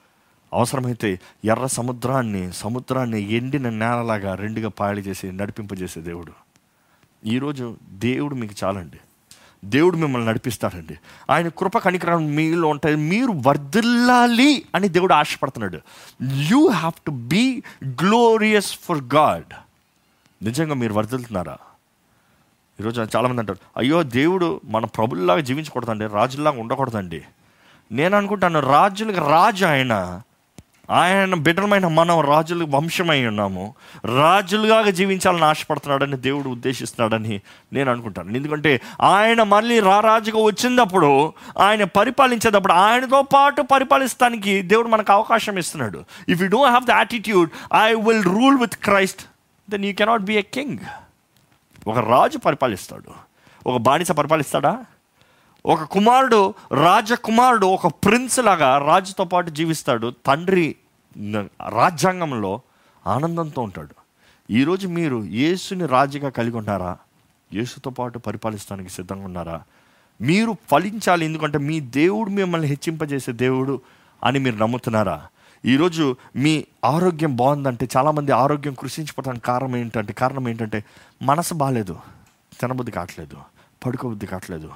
అవసరమైతే ఎర్ర సముద్రాన్ని సముద్రాన్ని ఎండిన నేలలాగా రెండుగా పాయలు చేసి నడిపింపజేసే దేవుడు. ఈరోజు దేవుడు మీకు చాలండి. దేవుడు మిమ్మల్ని నడిపిస్తాడండి. ఆయన కృప కనికరం మీలో ఉంటాయి. మీరు వర్ధిల్లాలి అని దేవుడు ఆశపడుతున్నాడు. You have to be glorious for God నిజంగా మీరు వర్ధిల్తున్నారా ఈరోజు చాలామంది అంటారు అయ్యో దేవుడు మన ప్రభుల్లాగా జీవించకూడదండి రాజుల్లాగా ఉండకూడదండి. నేను అనుకుంటాను రాజులకు రాజు ఆయన ఆయన బిడ్డలమైన మనం రాజులు వంశమై ఉన్నాము. రాజులుగా జీవించాలని ఆశపడుతున్నాడని దేవుడు ఉద్దేశిస్తున్నాడని నేను అనుకుంటాను. ఎందుకంటే ఆయన మళ్ళీ రారాజుగా వచ్చినప్పుడు ఆయన పరిపాలించేటప్పుడు ఆయనతో పాటు పరిపాలిస్తానికి దేవుడు మనకు అవకాశం ఇస్తున్నాడు. If you don't have the attitude I will rule with Christ then you cannot be a king ఒక రాజు పరిపాలిస్తాడు. ఒక బానిస పరిపాలిస్తాడా? ఒక కుమారుడు రాజకుమారుడు ఒక ప్రిన్స్ లాగా రాజుతో పాటు జీవిస్తాడు. తండ్రి రాజ్యాంగంలో ఆనందంతో ఉంటాడు. ఈరోజు మీరు యేసుని రాజుగా కలిగి ఉన్నారా? యేసుతో పాటు పరిపాలిస్తానికి సిద్ధంగా ఉన్నారా? మీరు ఫలించాలి ఎందుకంటే మీ దేవుడు మిమ్మల్ని హెచ్చింపజేసే దేవుడు అని మీరు నమ్ముతున్నారా? ఈరోజు మీ ఆరోగ్యం బాగుందంటే చాలామంది ఆరోగ్యం కృషించిపోవడానికి కారణం ఏంటంటే కారణం ఏంటంటే మనసు బాగాలేదు తినబుద్ధి కావట్లేదు పడుకోబుద్ధి కావట్లేదు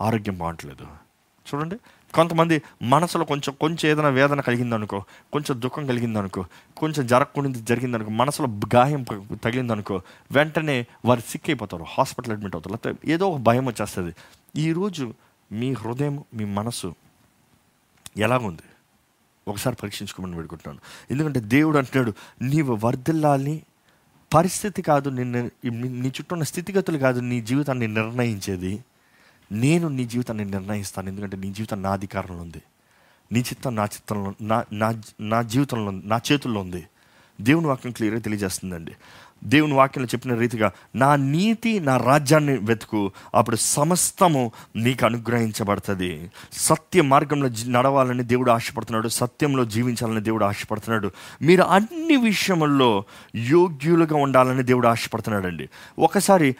ఆరోగ్యం బాగట్లేదు. చూడండి. కొంతమంది మనసులో కొంచెం కొంచెం ఏదైనా వేదన కలిగిందనుకో కొంచెం దుఃఖం కలిగిందనుకో కొంచెం జరగకుండా జరిగిందనుకో మనసులో గాయం తగిలిందనుకో వెంటనే వారు సిక్ అయిపోతారు హాస్పిటల్ అడ్మిట్ అవుతారు. లేకపోతే ఏదో ఒక భయం వచ్చేస్తుంది. ఈరోజు మీ హృదయం మీ మనసు ఎలాగుంది? ఒకసారి పరీక్షించుకోమని పెడుకుంటున్నాను ఎందుకంటే దేవుడు అంటున్నాడు నీవు వర్ధిల్లాలని పరిస్థితి కాదు నిన్ను నీ చుట్టూ ఉన్న స్థితిగతులు కాదు నీ జీవితాన్ని నిర్ణయించేది. నేను నీ జీవితాన్ని నిర్ణయిస్తాను. ఎందుకంటే నీ జీవితం నా అధికారంలో ఉంది. నీ చిత్తం నా చిత్తంలో నా నా నా జీవితంలో నా చేతుల్లో ఉంది. దేవుని వాక్యం క్లియర్గా తెలియజేస్తుందండి. దేవుని వాక్యం చెప్పిన రీతిగా నా నీతి నా రాజ్యాన్ని వెతుకు అప్పుడు సమస్తము నీకు అనుగ్రహించబడుతుంది. సత్య మార్గంలో నడవాలని దేవుడు ఆశపడుతున్నాడు సత్యంలో జీవించాలని దేవుడు ఆశపడుతున్నాడు. మీరు అన్ని విషయముల్లో యోగ్యులుగా ఉండాలని దేవుడు ఆశపడుతున్నాడండి. ఒకసారి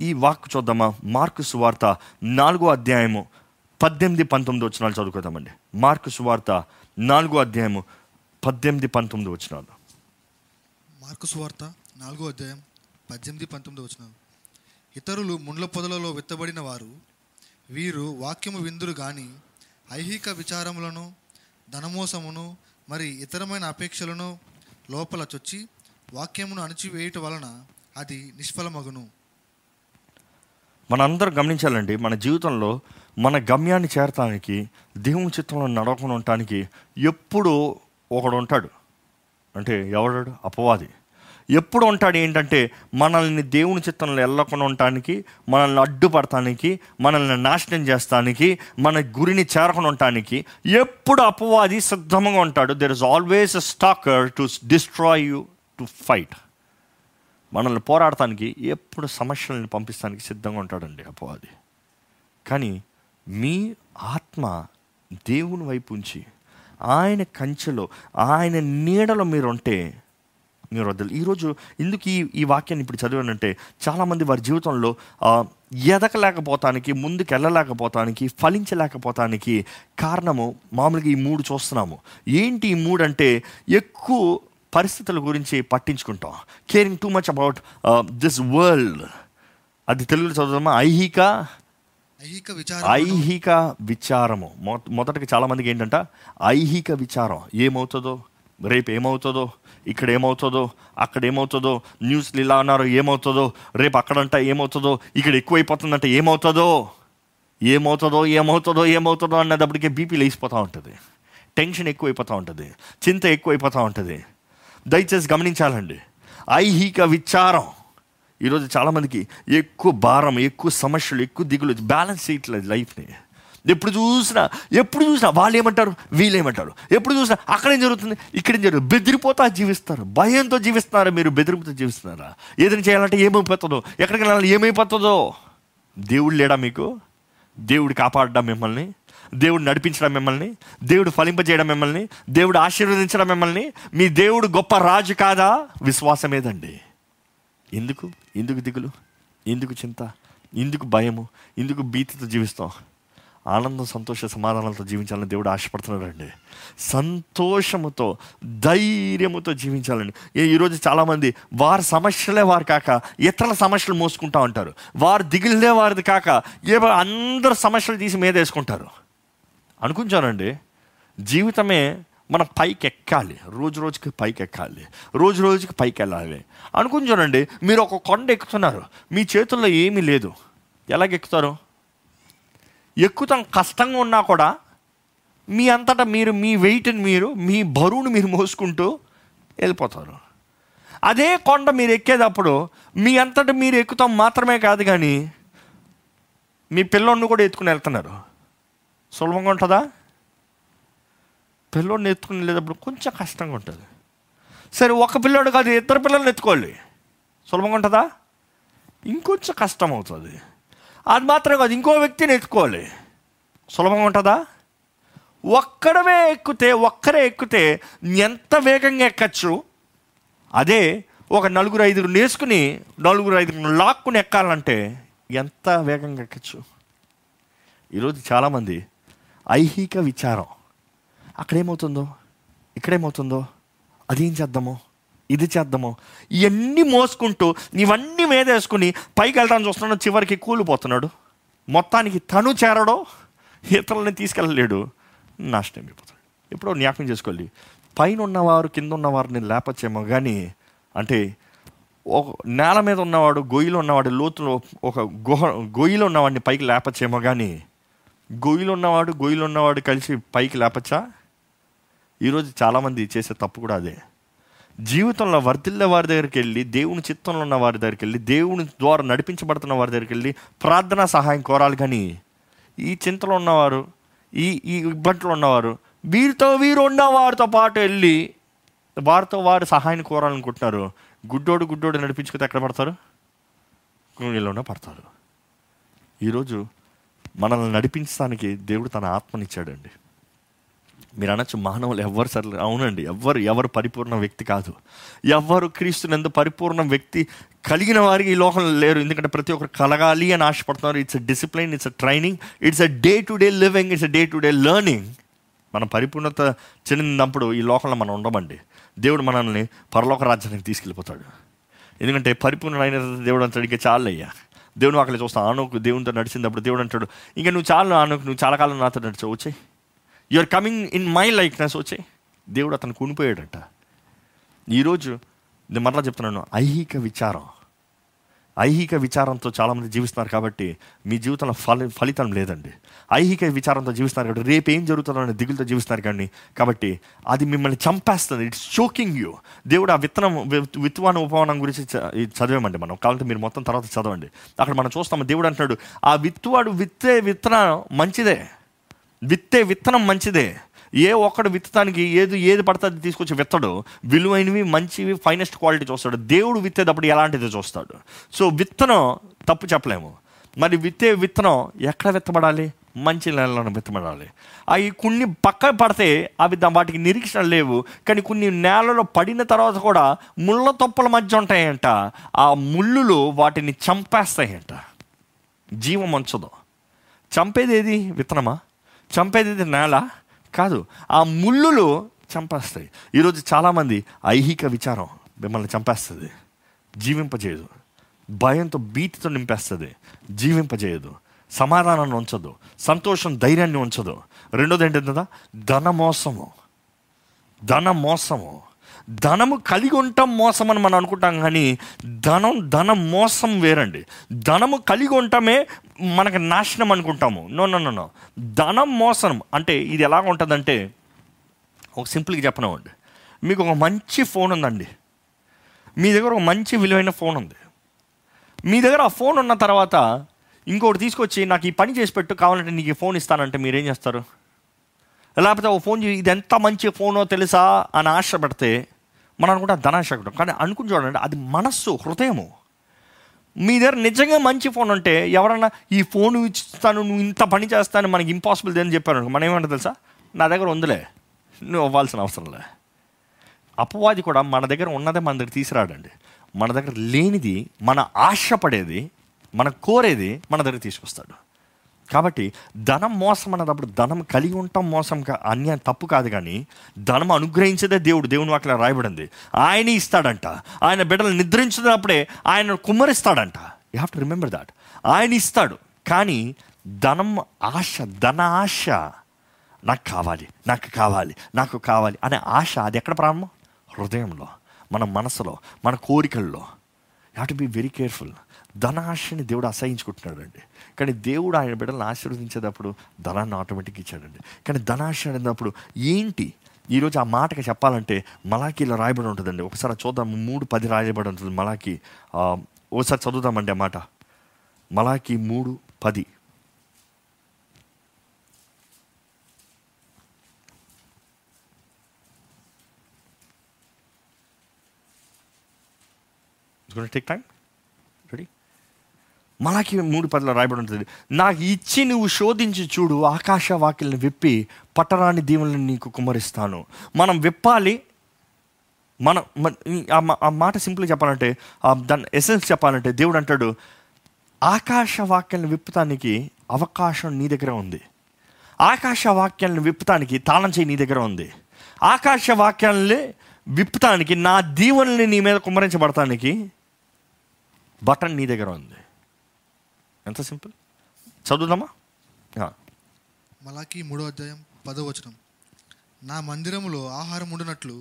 ఈ వాక్ చూద్దామా? మార్కు సువార్త నాలుగో అధ్యాయము పద్దెనిమిది పంతొమ్మిది వచ్చినాలు చదువుకుందామండి. మార్కు సువార్త నాలుగో అధ్యాయము పద్దెనిమిది పంతొమ్మిది వచ్చినాలు మార్కు సువార్త నాలుగో అధ్యాయం పద్దెనిమిది పంతొమ్మిది వచ్చిన ఇతరులు ముండ్ల పొదలలో విత్తబడిన వారు వీరు వాక్యము విందురు కానీ ఐహిక విచారములను ధనమోసమును మరి ఇతరమైన అపేక్షలను లోపల చొచ్చి వాక్యమును అణిచివేయుట వలన అది నిష్ఫలమగును. మనందరం గమనించాలండి మన జీవితంలో మన గమ్యాన్ని చేరటానికి దేవుని చిత్తంలో నడవకుండా ఉండటానికి ఎప్పుడు ఒకడు ఉంటాడు. అంటే ఎవడాడు? అపవాది. ఎప్పుడు ఉంటాడు ఏంటంటే మనల్ని దేవుని చిత్తంలో వెళ్ళకుండా ఉండటానికి మనల్ని అడ్డుపడటానికి మనల్ని నాశనం చేస్తానికి మన గురిని చేరకుండా ఉండటానికి ఎప్పుడు అపవాది సిద్ధంగా ఉంటాడు. There is always a stalker to destroy you to fight మనల్ని పోరాడటానికి ఎప్పుడు సమస్యలను పంపిస్తానికి సిద్ధంగా ఉంటాడండి అపవాది. కానీ మీ ఆత్మ దేవుని వైపు ఉంచి ఆయన కంచెలో ఆయన నీడలో మీరుంటే మీరు వద్దలు ఈరోజు ఎందుకు ఈ ఈ వాక్యాన్ని ఇప్పుడు చదివానంటే చాలామంది వారి జీవితంలో ఆ, ఎదగలేకపోతానికి ముందుకు వెళ్ళలేకపోతానికి ఫలించలేకపోతానికి కారణము మామూలుగా ఈ మూడు చూస్తున్నాము. ఏంటి ఈ మూడు అంటే ఎక్కువ పరిస్థితుల గురించి పట్టించుకుంటాం. Caring too much about this world అది తెలుగులో చదువుదామా? ఐహిక ఐహిక విచారం ఐహిక విచారము. మొ- మొదటగా చాలా మందికి ఏంటంట? ఐహిక విచారం. ఏమవుతుందో? రేపు ఏమవుతుందో? ఇక్కడ ఏమవుతుందో అక్కడ ఏమవుతుందో న్యూస్లు ఇలా అన్నారు ఏమవుతుందో రేపు అక్కడంట ఏమవుతుందో ఇక్కడ ఎక్కువైపోతుందంటే ఏమవుతుందో ఏమవుతుందో ఏమవుతుందో ఏమవుతుందో అన్నదప్పటికే బీపీ లేచిపోతూ ఉంటుంది. టెన్షన్ ఎక్కువైపోతూ ఉంటుంది. చింత ఎక్కువైపోతూ ఉంటుంది. దయచేసి గమనించాలండి. ఐహిక విచారం. ఈరోజు చాలామందికి ఎక్కువ భారం ఎక్కువ సమస్యలు ఎక్కువ దిగులు బ్యాలెన్స్ చేయట్లేదు లైఫ్ని ఎప్పుడు చూసినా ఎప్పుడు చూసినా వాళ్ళు ఏమంటారు వీళ్ళు ఏమంటారు ఎప్పుడు చూసినా అక్కడేం జరుగుతుంది? ఇక్కడేం జరుగుతుంది? బెదిరిపోతా జీవిస్తారు. భయంతో జీవిస్తున్నారా మీరు? బెదిరిపోతూ జీవిస్తున్నారా? ఏదైనా చేయాలంటే ఏమైపోతుందో? ఎక్కడికి వెళ్ళాలి ఏమైపోతుందో? దేవుడు లేడా మీకు? దేవుడు కాపాడడం మిమ్మల్ని? దేవుడు నడిపించడం మిమ్మల్ని? దేవుడు ఫలింపజేయడం మిమ్మల్ని? దేవుడు ఆశీర్వదించడం మిమ్మల్ని? మీ దేవుడు గొప్ప రాజు కాదా? విశ్వాసమేదండి ఎందుకు? ఎందుకు దిగులు? ఎందుకు చింత? ఎందుకు భయము? ఎందుకు భీతితో జీవిస్తాం? ఆనందం సంతోష సమాధానాలతో జీవించాలని దేవుడు ఆశపడుతున్నాడండి. సంతోషముతో ధైర్యముతో జీవించాలని ఈ- ఈరోజు చాలామంది వారి సమస్యలే వారు కాక ఇతరుల సమస్యలు మోసుకుంటా ఉంటారు. వారు దిగులే వారిది కాక ఏవో అందరు సమస్యలు తీసి మీద వేసుకుంటారు. అనుకుంటానండి జీవితమే మనం పైకి ఎక్కాలి రోజు రోజుకి పైకి ఎక్కాలి రోజు రోజుకి పైకి వెళ్ళాలి అనుకుని చూడండి మీరు ఒక కొండ ఎక్కుతున్నారు. మీ చేతుల్లో ఏమీ లేదు. ఎలాగ ఎక్కుతారు ఎక్కుతాం కష్టంగా ఉన్నా కూడా మీ అంతటా మీరు మీ వెయిట్ని మీరు మీ బరువును మీరు మోసుకుంటూ వెళ్ళిపోతారు. అదే కొండ మీరు ఎక్కేటప్పుడు మీ అంతటా మీరు ఎక్కుతాం మాత్రమే కాదు కానీ మీ పిల్లోడిని కూడా ఎత్తుకుని వెళ్తున్నారు. సులభంగా ఉంటుందా? పిల్లోడిని ఎత్తుకుని వెళ్ళేటప్పుడు కొంచెం కష్టంగా ఉంటుంది. సరే ఒక పిల్లోడు కాదు ఇద్దరు పిల్లల్ని ఎత్తుకోవాలి. సులభంగా ఉంటుందా? ఇంకొంచెం కష్టం అవుతుంది. అది మాత్రం కాదు ఇంకో వ్యక్తిని ఎత్తుకోవాలి. సులభంగా ఉంటుందా? ఒక్కడమే ఎక్కితే ఒక్కరే ఎక్కితే ఎంత వేగంగా ఎక్కచ్చు? అదే ఒక నలుగురు ఐదుగురు నేసుకుని నలుగురు ఐదుగురు లాక్కుని ఎక్కాలంటే ఎంత వేగంగా ఎక్కచ్చు? ఈరోజు చాలామంది ఐహిక విచారం. అక్కడేమవుతుందో? ఇక్కడేమవుతుందో? అదేం చేద్దామో? ఇది చేద్దామో. ఇవన్నీ మోసుకుంటూ ఇవన్నీ మీద వేసుకుని పైకి వెళ్ళడానికి చూస్తున్నాడు చివరికి కూలిపోతున్నాడు. మొత్తానికి తను చేరడో ఇతరులని తీసుకెళ్ళలేడు. నాశనం అయిపోతాడు. ఎప్పుడో జ్ఞాపకం చేసుకోవాలి. పైన ఉన్నవారు కింద ఉన్నవారిని లేపచ్చేమో కానీ అంటే ఒక నేల మీద ఉన్నవాడు గొయ్యిలో ఉన్నవాడు లోతులో ఒక గుహ గొయ్యిలో ఉన్నవాడిని పైకి లేపచ్చేమో కానీ గొయ్యిలో ఉన్నవాడు గొయ్యిలో ఉన్నవాడు కలిసి పైకి లేపచ్చా? ఈరోజు చాలామంది చేసే తప్పు కూడా అదే. జీవితంలో వర్ధిల్ల వారి దగ్గరికి వెళ్ళి దేవుని చిత్తంలో ఉన్న వారి దగ్గరికి వెళ్ళి దేవుని ద్వారా నడిపించబడుతున్న వారి దగ్గరికి వెళ్ళి ప్రార్థనా సహాయం కోరాలి కానీ ఈ చింతలో ఉన్నవారు ఈ ఈ ఇబ్బందులు ఉన్నవారు వీరితో వీరు ఉన్న వారితో పాటు వెళ్ళి వారితో వారు సహాయం కోరాలనుకుంటున్నారు. గుడ్డోడు గుడ్డోడు నడిపించుకుంటే ఎక్కడ పడతారు? వీళ్ళలోనే పడతారు. ఈరోజు మనల్ని నడిపించడానికి దేవుడు తన ఆత్మనిచ్చాడండి. మీరు అనొచ్చు మానవులు ఎవ్వరు సర్లే అవునండి ఎవ్వరు ఎవరు పరిపూర్ణ వ్యక్తి కాదు. ఎవ్వరు క్రీస్తునందు పరిపూర్ణ వ్యక్తి కలిగిన వారికి ఈ లోకంలో లేరు. ఎందుకంటే ప్రతి ఒక్కరు కలగాలి అని ఆశపడుతున్నారు. It's discipline it's a training it's a day to day living it's a day to day learning మన పరిపూర్ణత చెందినప్పుడు ఈ లోకంలో మనం ఉండమండి. దేవుడు మనల్ని పరలోక రాజ్యానికి తీసుకెళ్ళిపోతాడు. ఎందుకంటే పరిపూర్ణమైన దేవుడు అంటాడు ఇంకా చాలు అయ్యా దేవుడు అక్కడ చూస్తాను ఆనోకు దేవునితో నడిచినప్పుడు దేవుడు అంటాడు ఇంకా నువ్వు చాలు ఆనోకు నువ్వు చాలా కాలం నాతో నడిచావు. వచ్చాయి. Are coming in my likeness వచ్చాయి దేవుడు అతను కొనిపోయాడట. ఈరోజు నేను మరలా చెప్తున్నాను ఐహిక విచారం. ఐహిక విచారంతో చాలామంది జీవిస్తున్నారు కాబట్టి మీ జీవితంలో ఫలి ఫలితం లేదండి. ఐహిక విచారంతో జీవిస్తున్నారు కాబట్టి రేపు ఏం జరుగుతుందో అనే దిగులతో జీవిస్తున్నారు కానీ కాబట్టి అది మిమ్మల్ని చంపేస్తుంది. ఇట్స్ షోకింగ్ యూ దేవుడు ఆ విత్తనం విత్వాన ఉపవనం గురించి చదివామండి మనం. కావాలంటే మీరు మొత్తం తర్వాత చదవండి. అక్కడ మనం చూస్తాము దేవుడు అంటున్నాడు ఆ విత్తువాడు విత్తే విత్తనం మంచిదే. విత్తే విత్తనం మంచిదే. ఏ ఒక్కడు విత్తడానికి ఏది ఏది పడితే అది తీసుకొచ్చి విత్తడు. విలువైనవి మంచివి ఫైనెస్ట్ క్వాలిటీ చూస్తాడు. దేవుడు విత్తేటప్పుడు ఎలాంటిది చూస్తాడు? సో విత్తనం తప్పు చెప్పలేము. మరి విత్తే విత్తనం ఎక్కడ విత్తబడాలి? మంచి నేలలో విత్తబడాలి. అవి కొన్ని పక్క పడితే అవి వాటికి నిరీక్షణ లేవు. కానీ కొన్ని నేలలో పడిన తర్వాత కూడా ముళ్ళ తొప్పల మధ్య ఉంటాయంట. ఆ ముళ్ళులు వాటిని చంపేస్తాయంట. జీవం ఉంచదు. చంపేది ఏది? విత్తనమా? చంపేది నేల కాదు ఆ ముళ్ళులు చంపేస్తాయి. ఈరోజు చాలామంది ఐహిక విచారం మిమ్మల్ని చంపేస్తుంది. జీవింపజేయదు. భయంతో భీతితో నింపేస్తుంది. జీవింపజేయదు. సమాధానాన్ని ఉంచదు. సంతోషం ధైర్యాన్ని ఉంచదు. రెండోది ఏంటంటే ధన మోసము ధన మోసము ధనము కలిగి ఉండటం మోసం అని మనం అనుకుంటాం కానీ ధనం ధన మోసం వేరండి. ధనము కలిగి ఉండటమే మనకు నాశనం అనుకుంటాము. నో నో నో ధనం మోసం. అంటే ఇది ఎలా ఉంటుందంటే ఒక సింపుల్గా చెప్పనివ్వండి. మీకు ఒక మంచి ఫోన్ ఉందండి. మీ దగ్గర ఒక మంచి విలువైన ఫోన్ ఉంది. మీ దగ్గర ఆ ఫోన్ ఉన్న తర్వాత ఇంకోటి తీసుకొచ్చి నాకు ఈ పని చేసి పెట్టు కావాలంటే నీకు ఈ ఫోన్ ఇస్తానంటే మీరేం చేస్తారు? లేకపోతే ఓ ఫోన్ ఇది ఎంత మంచి ఫోనో తెలుసా? అని ఆశ పెడితే మనం అనుకుంటే ధనాశ కానీ అనుకుని చూడండి అది మనస్సు హృదయము. మీ దగ్గర నిజంగా మంచి ఫోన్ ఉంటే ఎవరన్నా ఈ ఫోన్ ఇస్తాను నువ్వు ఇంత పని చేస్తాను మనకి ఇంపాసిబుల్ అని చెప్పారు మనం ఏమంటే తెలుసా? నా దగ్గర ఉందిలే నువ్వు అవ్వాల్సిన అవసరం లే. అపవాది కూడా మన దగ్గర ఉన్నదే మన దగ్గర తీసుకురాడండి. మన దగ్గర లేనిది మన ఆశపడేది మన కోరేది మన దగ్గర తీసుకొస్తాడు. కాబట్టి ధనం మోసం అన్నప్పుడు ధనం కలిగి ఉంటాం మోసం అన్య తప్పు కాదు కానీ ధనం అనుగ్రహించేదే దేవుడు. దేవుని వాక్యం రాయబడింది. ఆయన ఇస్తాడంట. ఆయన బిడ్డలు నిద్రించినప్పుడే ఆయన కుమ్మరిస్తాడంట. You have to remember that ఆయన ఇస్తాడు. కానీ ధనం ఆశ ధన ఆశ నాకు కావాలి నాకు కావాలి నాకు కావాలి అనే ఆశ అది ఎక్కడ ప్రారంభం? హృదయంలో మన మనసులో మన కోరికల్లో. You to be very careful ధనాశని దేవుడు అసహించుకుంటున్నాడండి కానీ దేవుడు ఆయన బిడ్డలను ఆశీర్వదించేటప్పుడు ధనాన్ని ఆటోమేటిక్ ఇచ్చాడండి. కానీ ధనాశ అనేటప్పుడు ఏంటి? ఈరోజు ఆ మాటకి చెప్పాలంటే మలాకీలో రాయబడి ఉంటుందండి. ఒకసారి చూద్దాం. మూడు పది రాయబడి ఉంటుంది మలాకి ఒకసారి చదువుదామండి ఆ మాట. మలాకి మూడు పది. ఇట్స్ టేక్ టైం రెడీ మనకి మూడు పదుల రాయబడి ఉంటుంది. నాకు ఇచ్చి నువ్వు శోధించి చూడు ఆకాశ వాకిల్ని విప్పి పట్టరాని దీవులను నీకు కుమ్మరిస్తాను. మనం విప్పాలి. మనం మన- ఆ మాట సింపుల్గా చెప్పాలంటే ఆ దాని ఎసెన్స్ చెప్పాలంటే దేవుడు అంటాడు ఆకాశ వాక్యాలను విప్పుతానికి అవకాశం నీ దగ్గర ఉంది. ఆకాశ వాక్యాలను విప్పుతానికి తాళం చేయి నీ దగ్గర ఉంది. ఆకాశ వాక్యాలని విప్పుతానికి నా దీవెనల్ని నీ మీద కుమ్మరించబడటానికి బటన్ నీ దగ్గర ఉంది ఎంత సింపుల్ చదువుదామా. మలాకి మూడో అధ్యాయం పదో వచనం నా మందిరములో ఆహారం ఉండునట్లు.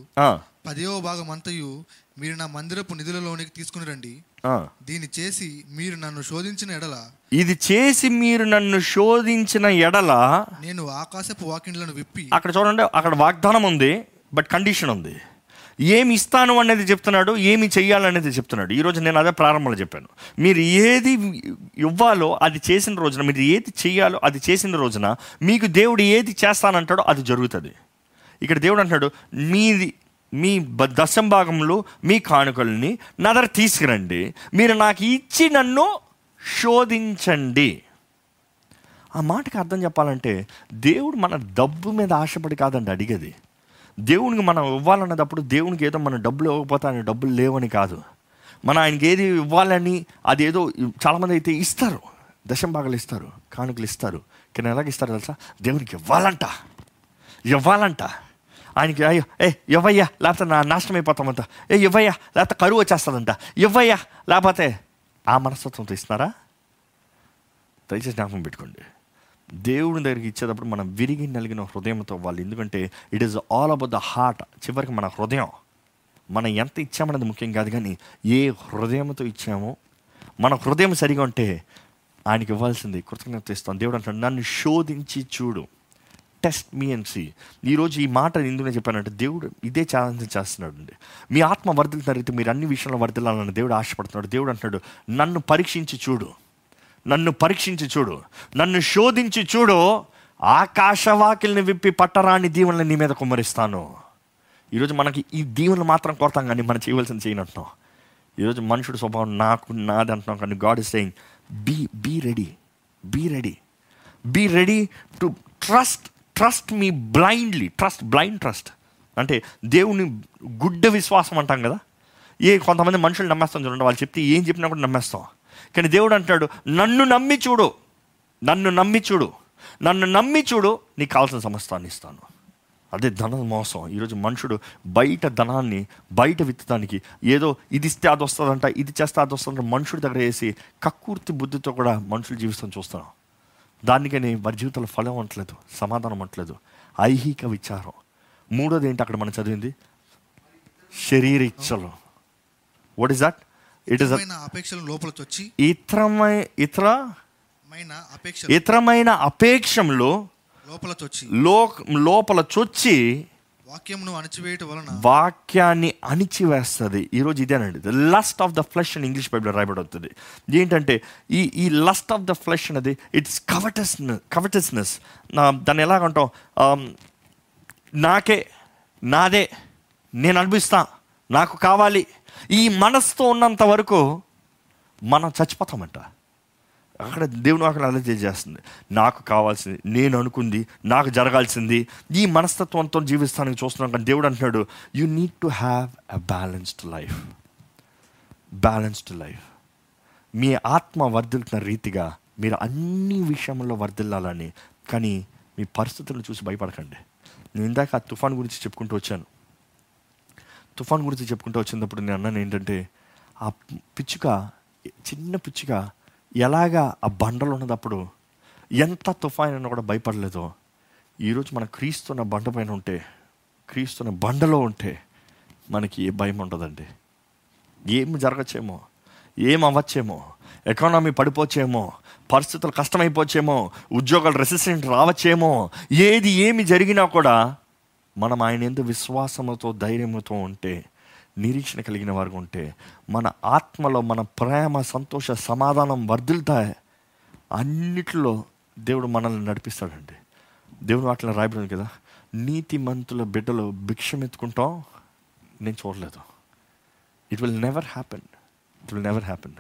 పదవ భాగం అంతయు మీరు నా మందిరపు నిధులలోనికి తీసుకుని రండి. దీన్ని చేసి మీరు నన్ను శోధించిన ఎడల ఇది చేసి మీరు నన్ను శోధించిన ఎడల నేను ఆకాశపు వాకిండ్లను విప్పి అక్కడ చూడండి అక్కడ వాగ్దానం ఉంది బట్ కండిషన్ ఉంది ఏమి ఇస్తాను అనేది చెప్తున్నాడు ఏమి చేయాలనేది చెప్తున్నాడు. ఈరోజు నేను అదే ప్రారంభంలో చెప్పాను. మీరు ఏది ఇవ్వాలో అది చేసిన రోజున మీరు ఏది చేయాలో అది చేసిన రోజున మీకు దేవుడు ఏది చేస్తానంటాడో అది జరుగుతుంది. ఇక్కడ దేవుడు అంటాడు మీది మీ దశం భాగంలో మీ కానుకల్ని నా దగ్గర తీసుకురండి. మీరు నాకు ఇచ్చి నన్ను శోధించండి. ఆ మాటకి అర్థం చెప్పాలంటే దేవుడు మన డబ్బు మీద ఆశపడి కాదండి అడిగేది. దేవునికి మనం ఇవ్వాలన్నప్పుడు దేవునికి ఏదో మన డబ్బులు ఇవ్వకపోతే ఆయన డబ్బులు లేవని కాదు. మన ఆయనకి ఏది ఇవ్వాలని అదేదో చాలామంది అయితే ఇస్తారు. దశంభాగాలు ఇస్తారు కానుకలు ఇస్తారు. కానీ ఎలాగ ఇస్తారు తెలుసా? దేవునికి ఇవ్వాలంట. ఇవ్వాలంట. ఆయనకి అయ్యో ఏ ఇవ్వయ్యా లేకపోతే నా నాశనం అయిపోతామంట. ఏ ఇవ్వయ్యా లేకపోతే కరువు వచ్చేస్తుందంట. ఇవ్వయ్యా లేకపోతే ఆ మనస్తత్వంతో ఇస్తున్నారా దయచేసి జ్ఞాపకం పెట్టుకోండి. దేవుని దగ్గరికి ఇచ్చేటప్పుడు మనం విరిగి నలిగిన హృదయంతో వాళ్ళు. ఎందుకంటే it is all about the heart చివరికి మన హృదయం. మనం ఎంత ఇచ్చామన్నది ముఖ్యం కాదు కానీ ఏ హృదయంతో ఇచ్చామో మన హృదయం సరిగా ఉంటే ఆయనకి ఇవ్వాల్సింది కృతజ్ఞత ఇస్తాం. దేవుడు అంటాడు నన్ను శోధించి చూడు. టెస్ట్ మీ అండ్ సీ ఈరోజు ఈ మాట ఎందుకు నేను చెప్పానంటే దేవుడు ఇదే ఛాలెంజ్ చేస్తున్నాడు అండి. మీ ఆత్మ వర్ధిల్తున్న రీతి మీరు అన్ని విషయంలో వర్ధిల్లాలని దేవుడు ఆశపడుతున్నాడు. దేవుడు అంటున్నాడు నన్ను పరీక్షించి చూడు. నన్ను పరీక్షించి చూడు నన్ను శోధించి చూడు ఆకాశవాకిల్ని విప్పి పట్టరాని దీవెనలు నీ మీద కుమ్మరిస్తాను. ఈరోజు మనకి ఈ దీవెనలు మాత్రం కొడతాం కానీ మనం చేయవలసింది చేయనంటున్నాం. ఈరోజు మనుషుడు స్వభావం నాకు నాది అంటున్నాం కానీ God is saying be be ready be ready be ready to trust trust me blindly trust blind trust అంటే దేవుని గుడ్డ విశ్వాసం అంటాం కదా? ఏ కొంతమంది మనుషులు నమ్మేస్తాం చూడండి వాళ్ళు చెప్తే ఏం చెప్పినా కూడా నమ్మేస్తాం. కానీ దేవుడు అంటాడు నన్ను నమ్మి చూడు నన్ను నమ్మి చూడు నన్ను నమ్మి చూడు నీకు కావాల్సిన సమస్తాన్ని ఇస్తాను. అదే ధన మోసం. ఈరోజు మనుషుడు బయట ధనాన్ని బయట విత్తడానికి ఏదో ఇది ఇస్తే అది వస్తుందంట ఇది చేస్తే అది వస్తుందంట మనుషుడి దగ్గర వేసి కక్కుర్తి బుద్ధితో కూడా మనుషులు జీవితం చూస్తున్నాం. దానికని వారి జీవితంలో ఫలం అంటలేదు సమాధానం అంటలేదు. ఐహిక విచారం. మూడోది ఏంటి అక్కడ మనం చదివింది? శరీర ఇచ్చలు what is that it is ఇతరమైన అపేక్షలు లోపల చొచ్చి ఇతరమై ఇతర? అపేక్ష ఇతరమైన అపేక్షంలో లోపల చొచ్చి లో లోపల చొచ్చి వాక్యమును అణచివేయటం వలన వాక్యాన్ని అణిచివేస్తుంది. ఈరోజు ఇదేనండి the lust of the flesh అని ఇంగ్లీష్ బైబిల్ రాయబడి అవుతుంది ఏంటంటే ఈ ఈ లస్ట్ ఆఫ్ ద ఫ్లెష్ అనేది ఇట్స్ కవటస్ కవటస్నెస్ దాన్ని ఎలాగంటాం? నాకే నాదే నేను అనిపిస్తా నాకు కావాలి ఈ మనసుతో ఉన్నంత వరకు మనం చచ్చిపోతామంట. అక్కడ దేవుడు అక్కడ అలా చేస్తుంది నాకు కావాల్సింది నేను అనుకుంది నాకు జరగాల్సింది ఈ మనస్తత్వంతో జీవిస్తానికి చూస్తున్నాం కానీ దేవుడు అంటున్నాడు you need to have a balanced life balanced life మీ ఆత్మ వర్ధిల్తున్న రీతిగా మీరు అన్ని విషయంలో వర్ధిల్లాలని కానీ మీ పరిస్థితులను చూసి భయపడకండి. నేను ఇందాక ఆ తుఫాన్ గురించి చెప్పుకుంటూ వచ్చాను. తుఫాన్ గురించి చెప్పుకుంటూ వచ్చినప్పుడు నేను అన్నాను ఏంటంటే ఆ పిచ్చుక చిన్న పిచ్చుక ఎలాగా ఆ బండలు ఉన్నదప్పుడు ఎంత తుఫాన్ అయినా కూడా భయపడలేదో. ఈరోజు మన క్రీస్తున్న బండ పైన ఉంటే క్రీస్తున్న బండలో ఉంటే మనకి ఏ భయం ఉండదండి. ఏం జరగచ్చేమో ఏం అవ్వచ్చేమో ఎకానమీ పడిపోచేమో పరిస్థితులు కష్టమైపోవచ్చేమో ఉద్యోగాలు రెసిస్టెంట్ రావచ్చేమో ఏది ఏమి జరిగినా కూడా మనం ఆయన ఎందుకు విశ్వాసముతో ధైర్యముతో ఉంటే నిరీక్షణ కలిగిన వారు ఉంటే మన ఆత్మలో మన ప్రేమ సంతోష సమాధానం వర్ధిల్తాయి అన్నిటిలో దేవుడు మనల్ని నడిపిస్తాడండి. దేవుడు అట్లా రాయబడింది కదా? నీతి మంతుల బిడ్డలు భిక్షం ఎత్తుకుంటాం నేను చూడలేదు. It will never happen it will never happen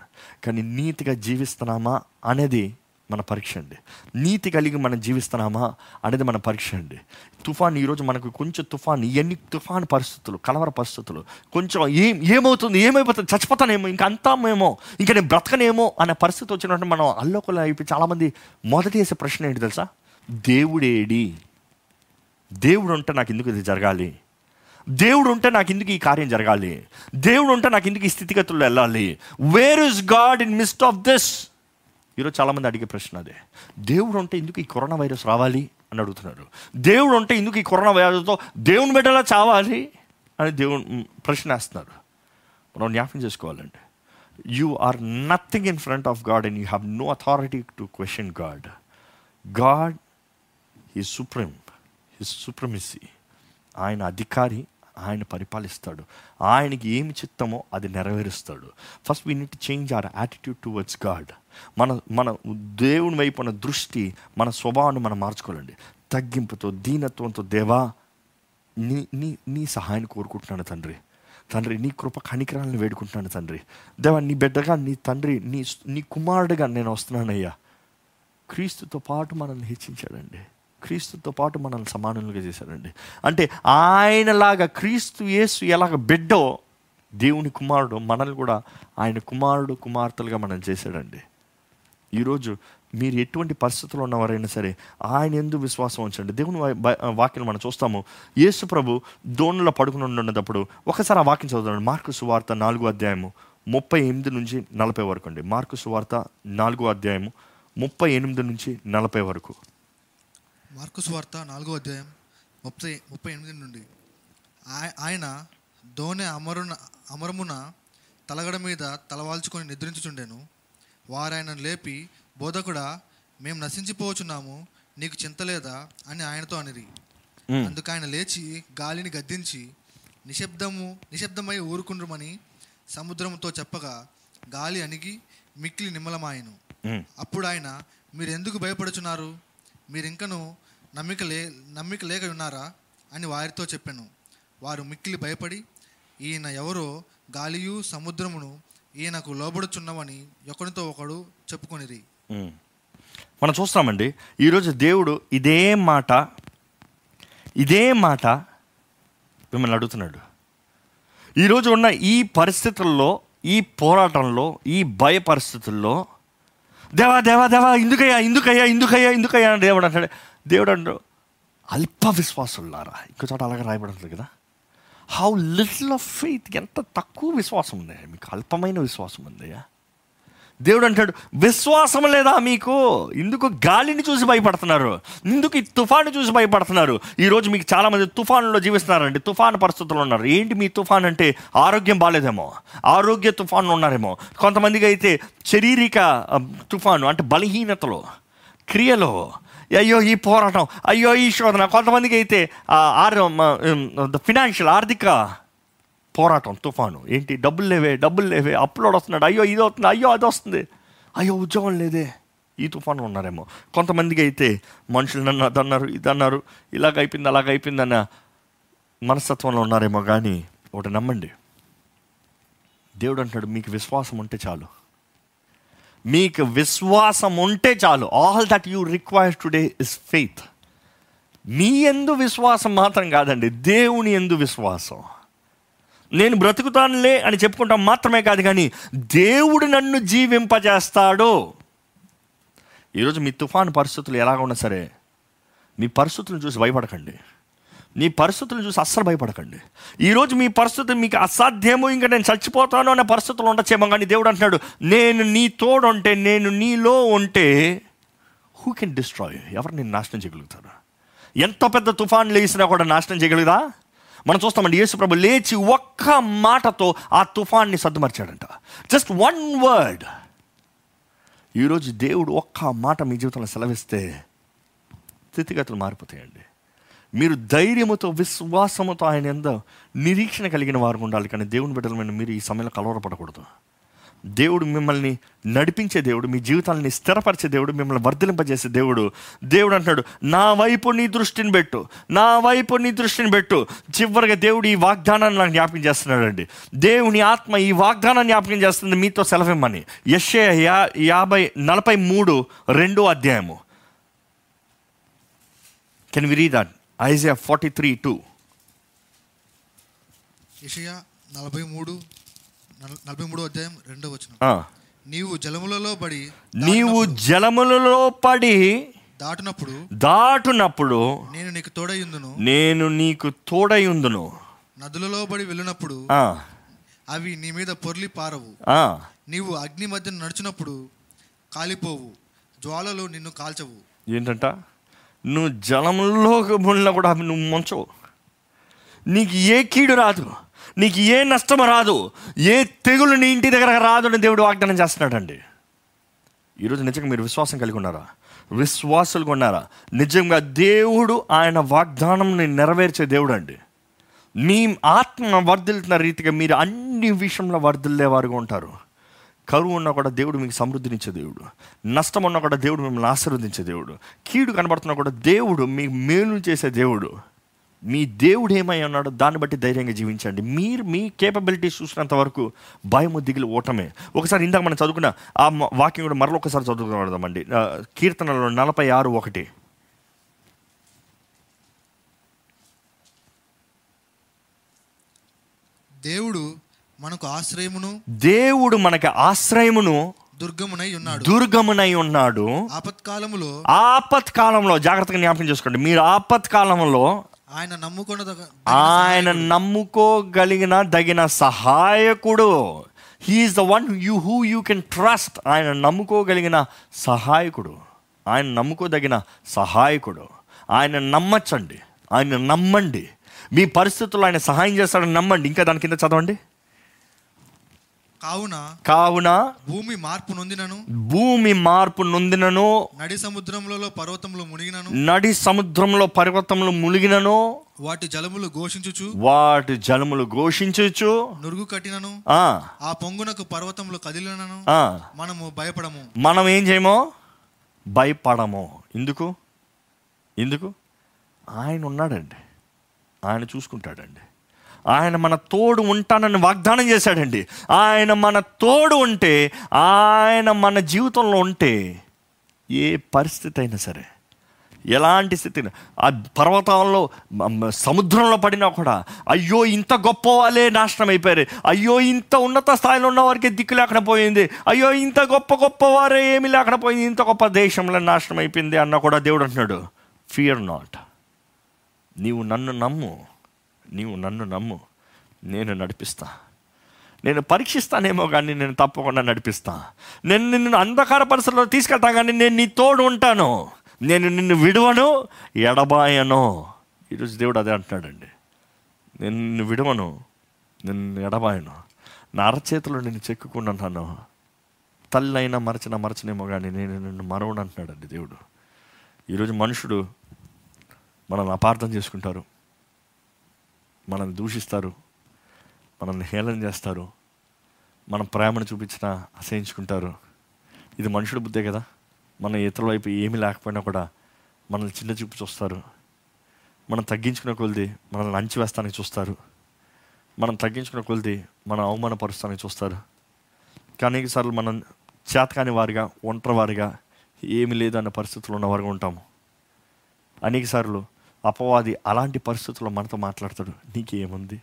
కానీ నీతిగా జీవిస్తున్నామా అనేది మన పరీక్ష అండి. నీతి కలిగి మనం జీవిస్తున్నామా అనేది మన పరీక్ష అండి. తుఫాన్ ఈరోజు మనకు కొంచెం తుఫాన్ ఇవన్నీ తుఫాన్ పరిస్థితులు కలవర పరిస్థితులు కొంచెం ఏం ఏమవుతుంది ఏమైపోతుంది చచ్చిపోతానేమో ఇంకా అంతామేమో ఇంకా నేను బ్రతకనేమో అనే పరిస్థితి వచ్చినట్టు మనం అల్లోకలు అయిపోయి చాలామంది మొదటి వేసే ప్రశ్న ఏంటి తెలుసా? దేవుడేడి. దేవుడు ఉంటే నాకు ఎందుకు ఇది జరగాలి? దేవుడు ఉంటే నాకు ఎందుకు ఈ కార్యం జరగాలి? దేవుడు ఉంటే నాకు ఎందుకు ఈ స్థితిగతుల్లో వెళ్ళాలి? Where is God in midst of this ఈరోజు చాలామంది అడిగే ప్రశ్న అదే. దేవుడు ఉంటే ఎందుకు ఈ కరోనా వైరస్ రావాలి? అని అడుగుతున్నారు. దేవుడు ఉంటే ఎందుకు ఈ కరోనా వైరస్తో దేవుని బిడ్డలా చావాలి? అని దేవుడు ప్రశ్న వేస్తున్నారు. మనం జ్ఞాపకం చేసుకోవాలండి you are nothing in front of God and you have no authority to question God God he supreme his supremacy ఆయన అధికారి ఆయన పరిపాలిస్తాడు. ఆయనకి ఏమి చిత్తమో అది నెరవేరుస్తాడు. First we need change our attitude towards God మన మన దేవుని వైపు ఉన్న దృష్టి మన స్వభావాన్ని మనం మార్చుకోవాలండి. తగ్గింపుతో దీనత్వంతో దేవా నీ నీ నీ సహాయాన్ని కోరుకుంటున్నాను తండ్రి. తండ్రి నీ కృప కనికరాలను వేడుకుంటున్నాను తండ్రి. దేవా నీ బిడ్డగా నీ తండ్రి నీ నీ కుమారుడిగా నేను వస్తున్నానయ్యా. క్రీస్తుతో పాటు మనల్ని హెచ్చించాడండి. క్రీస్తుతో పాటు మనల్ని సమానులుగా చేశాడండి. అంటే ఆయనలాగా క్రీస్తు యేసు ఎలాగ బిడ్డో దేవుని కుమారుడు మనల్ని కూడా ఆయన కుమారుడు కుమార్తెలుగా మనం చేశాడండి. ఈరోజు మీరు ఎటువంటి పరిస్థితుల్లో ఉన్నవారైనా సరే ఆయన ఎందుకు విశ్వాసం ఉంచండి. దేవుని వాక్యం మనం చూస్తాము. యేసు ప్రభు దోణులో పడుకుని ఉండేటప్పుడు ఒకసారి ఆ వాక్యం చదువుతాడు మార్కు సువార్త నాలుగో అధ్యాయము ముప్పై ఎనిమిది నుంచి నలభై వరకు అండి. మార్కు సువార్త నాలుగో అధ్యాయము ముప్పై ఎనిమిది నుంచి నలభై వరకు. మార్కుస్ వార్త నాలుగో అధ్యాయం ముప్పై ముప్పై ఎనిమిది నుండి. ఆయ- ఆయన దోనె అమరున అమరమున తలగడ మీద తలవాల్చుకొని నిద్రించుచుండెను. వారాయన లేపి బోధకుడా మేము నశించిపోవచున్నాము నీకు చింత లేదా అని ఆయనతో అనిరి. అందుకు ఆయన లేచి గాలిని గద్దించి నిశ్శబ్దము నిశ్శబ్దమై ఊరుకుండ్రమని సముద్రముతో చెప్పగా గాలి అణిగి మిక్కిలి నిమ్మలమాయను. మ్మ్. అప్పుడు ఆయన మీరు ఎందుకు భయపడుచున్నారు? మీరు ఇంకను నమ్మిక లే నమ్మిక లేక ఉన్నారా అని వారితో చెప్పాను. వారు మిక్కిలి భయపడి ఈయన ఎవరో గాలియు సముద్రమును ఈయనకు లోబడుచున్నవని ఒకరితో ఒకడు చెప్పుకొనిరి. మనం చూస్తామండి ఈరోజు దేవుడు ఇదే మాట ఇదే మాట మిమ్మల్ని అడుగుతున్నాడు. ఈరోజు ఉన్న ఈ పరిస్థితుల్లో ఈ పోరాటంలో ఈ భయ పరిస్థితుల్లో దేవా దేవా దేవా ఎందుకయ్యా ఎందుకయ్యా ఎందుకయ్యా ఎందుకయ్యా అని దేవుడు అంటాడు. దేవుడు అంటాడు అల్ప విశ్వాసులారా ఇంకో చోట అలాగే రాయబడుతుంది కదా? హౌ లిటిల్ ఆఫ్ ఫెయిత్ ఎంత తక్కువ విశ్వాసం ఉంది మీకు అల్పమైన విశ్వాసం ఉందయ్యా. దేవుడు అంటాడు విశ్వాసం లేదా మీకు? ఎందుకు గాలిని చూసి భయపడుతున్నారు. ఎందుకు ఈ తుఫాను చూసి భయపడుతున్నారు. ఈరోజు మీకు చాలామంది తుఫానులో జీవిస్తున్నారండి. తుఫాను పరిస్థితులు ఉన్నారు. ఏంటి మీ తుఫాన్ అంటే ఆరోగ్యం బాగాలేదేమో ఆరోగ్య తుఫాను ఉన్నారేమో? కొంతమందికి అయితే శారీరక తుఫాను అంటే బలహీనతలో క్రియలో. అయ్యో ఈ పోరాటం. అయ్యో ఈ శోధన. కొంతమందికి అయితే ఆ, ద ఫినాన్షియల్ ఆర్థిక పోరాటం తుఫాను. ఏంటి? డబ్బులు లేవే డబ్బులు లేవే. అప్లోడ్ వస్తున్నాడు. అయ్యో ఇది అవుతుంది అయ్యో అది వస్తుంది. అయ్యో ఉద్యోగం లేదే. ఈ తుఫాను ఉన్నారేమో. కొంతమందికి అయితే మనుషులు నన్ను అది అన్నారు ఇది అన్నారు ఇలాగ అయిపోయింది అలాగ అయిపోయింది అన్న మనస్తత్వంలో ఉన్నారేమో కానీ ఒకటి నమ్మండి. దేవుడు అంటాడు మీకు విశ్వాసం ఉంటే చాలు. మీకు విశ్వాసం ఉంటే చాలు. All that you require today is faith మీ ఎందు విశ్వాసం మాత్రం కాదండి దేవుని ఎందు విశ్వాసం. నేను బ్రతుకుతానులే అని చెప్పుకుంటాం మాత్రమే కాదు కానీ దేవుడు నన్ను జీవింపజేస్తాడు. ఈరోజు మీ తుఫాను పరిస్థితులు ఎలాగ ఉన్నా సరే మీ పరిస్థితులను చూసి భయపడకండి. మీ పరిస్థితులను చూసి అస్సలు భయపడకండి. ఈరోజు మీ పరిస్థితి మీకు అసాధ్యము ఇంకా నేను చచ్చిపోతాను అనే పరిస్థితులు ఉండొచ్చేమో కానీ దేవుడు అంటున్నాడు నేను నీ తోడు ఉంటే నేను నీలో ఉంటే హూ కెన్ డిస్ట్రాయ్ ఎవరు నేను నాశనం చేయగలుగుతారు? ఎంత పెద్ద తుఫాన్ వేసినా కూడా నాశనం చేయగలుగుదా మనం చూస్తామండి యేసుప్రభు లేచి ఒక్క మాటతో ఆ తుఫాన్ని సర్దుమర్చాడంట. జస్ట్ వన్ వర్డ్ ఈరోజు దేవుడు ఒక్క మాట మీ జీవితంలో సెలవిస్తే స్థితిగతులు మారిపోతాయండి. మీరు ధైర్యముతో విశ్వాసముతో ఆయన ఎందు నిరీక్షణ కలిగిన వారు ఉండాలి కానీ దేవుని బిడ్డలమైన మీరు ఈ సమయంలో కలవరపడకూడదు. దేవుడు మిమ్మల్ని నడిపించే దేవుడు మీ జీవితాలని స్థిరపరిచే దేవుడు మిమ్మల్ని వర్ధలింపజేసే దేవుడు. దేవుడు అంటున్నాడు నా వైపు నీ దృష్టిని పెట్టు నా వైపు నీ దృష్టిని పెట్టు. చివరిగా దేవుడు ఈ వాగ్దానాన్ని నాకు జ్ఞాపకం చేస్తున్నాడండి. దేవుని ఆత్మ ఈ వాగ్దానాన్ని జ్ఞాపకం చేస్తుంది మీతో సెలవిమ్మని. యశ్య యా యాభై నలభై మూడు రెండో అధ్యాయము. Can we read that Isaiah forty three two నలభై మూడు నలభై మూడో అధ్యాయం రెండో వచనం. ఆ. నీవు జలములలో పడి నీవు జలములలో పడి దాటినప్పుడు దాటునప్పుడు నేను నీకు తోడయుందును నేను నీకు తోడయుందును నదులలో పడి వెళ్ళినప్పుడు అవి నీ మీద పొర్లి పారవు. నీవు అగ్ని మధ్య నడిచినప్పుడు కాలిపోవు. జ్వాలలు నిన్ను కాల్చవు. ఏంటంట? నువ్వు జలంలో ముళ్ళ కూడా అవి నువ్వు ముంచవు. నీకు ఏ కీడు రాదు. నీకు ఏ నష్టం రాదు. ఏ తెగులు నీ ఇంటి దగ్గర రాదు అని దేవుడు వాగ్దానం చేస్తున్నాడండి. ఈరోజు నిజంగా మీరు విశ్వాసం కలిగి ఉన్నారా? విశ్వాసులు ఉన్నారా? నిజంగా దేవుడు ఆయన వాగ్దానంని నెరవేర్చే దేవుడు అండి మీ ఆత్మ వర్ధిల్తున్న రీతిగా మీరు అన్ని విషయంలో వర్ధిల్లేవారుగా ఉంటారు. కరువు ఉన్నా కూడా దేవుడు మీకు సమృద్ధినిచ్చే దేవుడు. నష్టం ఉన్నా కూడా దేవుడు మిమ్మల్ని ఆశీర్వదించే దేవుడు. కీడు కనబడుతున్నా కూడా దేవుడు మీకు మేలు చేసే దేవుడు. మీ దేవుడు ఏమై ఉన్నాడో దాన్ని బట్టి ధైర్యంగా జీవించండి. మీరు మీ కేపబిలిటీస్ చూసినంత వరకు భయము దిగులు ఓటమే. ఒకసారి ఇందాక మనం చదువుకున్న ఆ వాక్యం కూడా మరొకసారి ఒకసారి చదువుకోవడమండి కీర్తనలో నలభై ఆరు ఒకటి. దేవుడు మనకు ఆశ్రయమును దేవుడు మనకి ఆశ్రయమును దుర్గమునై ఉన్నాడు. దుర్గమునై ఉన్నాడు. ఆపత్కాలములో ఆపత్ కాలంలో జాగ్రత్తగా జ్ఞాపకం చేసుకోండి. మీరు ఆపత్ కాలంలో ఆయన నమ్ముకున్న ఆయన నమ్ముకోగలిగిన దగిన సహాయకుడు. He is the one you who you can trust ఆయన నమ్ముకోగలిగిన సహాయకుడు. ఆయన నమ్ముకోదగిన సహాయకుడు. ఆయన నమ్మచ్చండి. ఆయన నమ్మండి. మీ పరిస్థితుల్లో ఆయన సహాయం చేస్తాడని నమ్మండి. ఇంకా దాని కింద చదవండి. కావున కావున భూమి మార్పు నొందినను భూమి మార్పు నొందినను నడి సముద్రములలో పర్వతములు మునిగినను నడి సముద్రంలో పర్వతములు ములిగినను వాటి జలములు ఘోషించుచు వాటి జలములు ఘోషించచ్చు నురుగు కట్టినను ఆ, ఆ పొంగునకు పర్వతములు కదిలినను ఆ. మనము భయపడము. మనం ఏం చేయమో? భయపడము. ఎందుకు? ఎందుకు? ఆయన ఉన్నాడండి. ఆయన చూసుకుంటాడండి. ఆయన మన తోడు ఉంటానని వాగ్దానం చేశాడండి. ఆయన మన తోడు ఉంటే ఆయన మన జీవితంలో ఉంటే ఏ పరిస్థితి అయినా సరే ఎలాంటి స్థితి ఆ పర్వతాల్లో సముద్రంలో పడినా కూడా అయ్యో ఇంత గొప్ప వాళ్ళే నాశనం అయిపోయారు. అయ్యో ఇంత ఉన్నత స్థాయిలో ఉన్న వారికి దిక్కు లేకుండా పోయింది. అయ్యో ఇంత గొప్ప గొప్ప వారే ఏమి లేకుండా పోయింది. ఇంత గొప్ప దేశంలో నాశనం అయిపోయింది అన్న కూడా దేవుడు అంటున్నాడు. ఫియర్ నాట్ నీవు నన్ను నమ్ము. నీవు నన్ను నమ్ము నేను నడిపిస్తా. నేను పరీక్షిస్తానేమో కానీ నేను తప్పకుండా నడిపిస్తా. నేను నిన్ను అంధకార పరిస్థితుల్లో తీసుకెళ్తా కానీ నేను నీ తోడు ఉంటాను. నేను నిన్ను విడువను ఎడబాయను. ఈరోజు దేవుడు అదే అంటున్నాడండి. నేను నిన్ను విడవను నిన్ను ఎడబాయను. నా అరచేతిలో నేను చెక్కుకున్నాను తల్లి అయినా మరచిన మరచనేమో కానీ నేను నిన్ను మరవను అంటున్నాడండి దేవుడు. ఈరోజు మనుషుడు మనల్ని అపార్థం చేసుకుంటారు. మనల్ని దూషిస్తారు మనల్ని హేళన చేస్తారు మన ప్రేమను చూపించిన అసహించుకుంటారు. ఇది మనుషుల బుద్ధే కదా. మన ఇతరుల వైపు ఏమీ లేకపోయినా కూడా మనల్ని చిన్న చూపు చూస్తారు. మనం తగ్గించుకునే కొలిది మనల్ని అంచివేస్తానికి చూస్తారు. మనం తగ్గించుకునే కొలిది మనం అవమానపరుస్తానికి చూస్తారు. కానీ సార్లు మనం చేతకాని వారిగా ఒంటరి వారిగా ఏమి లేదు అన్న పరిస్థితుల్లో ఉన్న వారుగా ఉంటాము. అనేక సార్లు అపవాది అలాంటి పరిస్థితుల్లో మనతో మాట్లాడతాడు. నీకేముంది?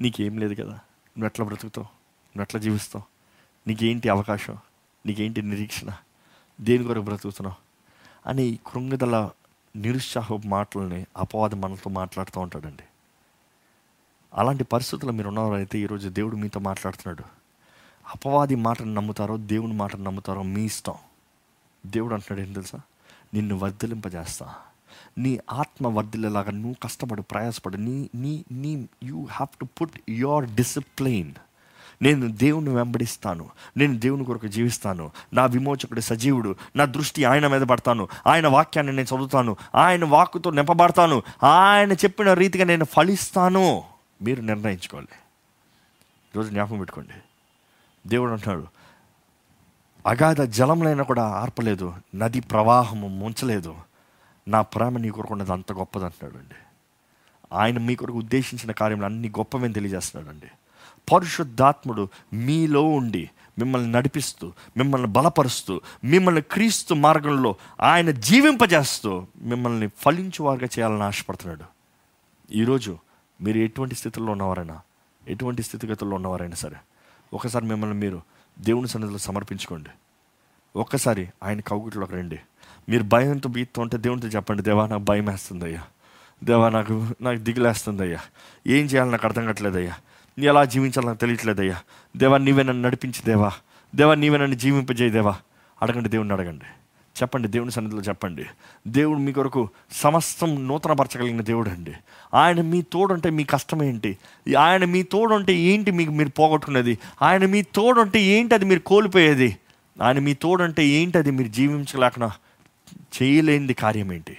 నీకేం లేదు కదా. నువ్వు ఎట్లా బ్రతుకుతావు? నువ్వు ఎట్లా జీవిస్తావు? నీకేంటి అవకాశం? నీకేంటి నిరీక్షణ? దేని కొరకు బ్రతుకుతున్నావు? అని కృంగిదల నిరుత్సాహ మాటలని అపవాది మనతో మాట్లాడుతూ ఉంటాడండి. అలాంటి పరిస్థితుల్లో మీరు ఉన్నవారైతే ఈరోజు దేవుడు మీతో మాట్లాడుతున్నాడు. అపవాది మాటను నమ్ముతారో దేవుని మాటను నమ్ముతారో మీ ఇష్టం. దేవుడు అంటున్నాడు ఏం తెలుసా? నిన్ను వర్ధలింపజేస్తా. నీ ఆత్మ వర్ధిల్లేలాగా నువ్వు కష్టపడు ప్రయాసపడు. నీ నీ నీ you have to put your discipline నేను దేవుని వెంబడిస్తాను. నేను దేవుని కొరకు జీవిస్తాను. నా విమోచకుడు సజీవుడు. నా దృష్టి ఆయన మీద పడతాను. ఆయన వాక్యాన్ని నేను చదువుతాను. ఆయన వాక్కుతో నింపబడతాను. ఆయన చెప్పిన రీతిగా నేను ఫలిస్తాను. మీరు నిర్ణయించుకోవాలి. ఈరోజు జ్ఞాపకం పెట్టుకోండి. దేవుడు అంటున్నాడు అగాధ జలంలైనా కూడా ఆర్పలేదు. నది ప్రవాహము ముంచలేదు. నా ప్రేమ నీ కొరకు ఉన్నది అంత గొప్పది అంటున్నాడండి. ఆయన మీ కొరకు ఉద్దేశించిన కార్యములు అన్ని గొప్పవని తెలియజేస్తున్నాడండి. పరిశుద్ధాత్ముడు మీలో ఉండి మిమ్మల్ని నడిపిస్తూ మిమ్మల్ని బలపరుస్తూ మిమ్మల్ని క్రీస్తు మార్గంలో ఆయన జీవింపజేస్తూ మిమ్మల్ని ఫలించువారుగా చేయాలని ఆశపడుతున్నాడు. ఈరోజు మీరు ఎటువంటి స్థితిలో ఉన్నవారైనా ఎటువంటి స్థితిగతుల్లో ఉన్నవారైనా సరే ఒకసారి మిమ్మల్ని మీరు దేవుని సన్నిధిలో సమర్పించుకోండి. ఒక్కసారి ఆయన కౌగుట్లోకి రండి. మీరు భయంతో బీత్తో ఉంటే దేవునితో చెప్పండి దేవా నాకు భయం వేస్తుంది అయ్యా దేవా నాకు నాకు దిగులేస్తుంది అయ్యా ఏం చేయాలి నాకు అర్థం కావట్లేదయ్యా. నీ ఎలా జీవించాలో నాకు తెలియట్లేదయ్యా. దేవా నీవే నన్ను నడిపించి దేవా. దేవా నీవే నన్ను జీవింపజేయ దేవా. అడగండి దేవుణ్ణి అడగండి. చెప్పండి దేవుని సన్నిధిలో చెప్పండి. దేవుడు మీ కొరకు సమస్తం నూతనపరచగలిగిన దేవుడు అండి. ఆయన మీ తోడుంటే మీ కష్టం ఏంటి? ఆయన మీ తోడుంటే ఏంటి మీకు మీరు పోగొట్టుకునేది? ఆయన మీ తోడుంటే ఏంటి అది మీరు కోల్పోయేది? ఆయన మీ తోడంటే ఏంటి అది మీరు జీవించలేక చేయలేనిది కార్యం ఏంటి?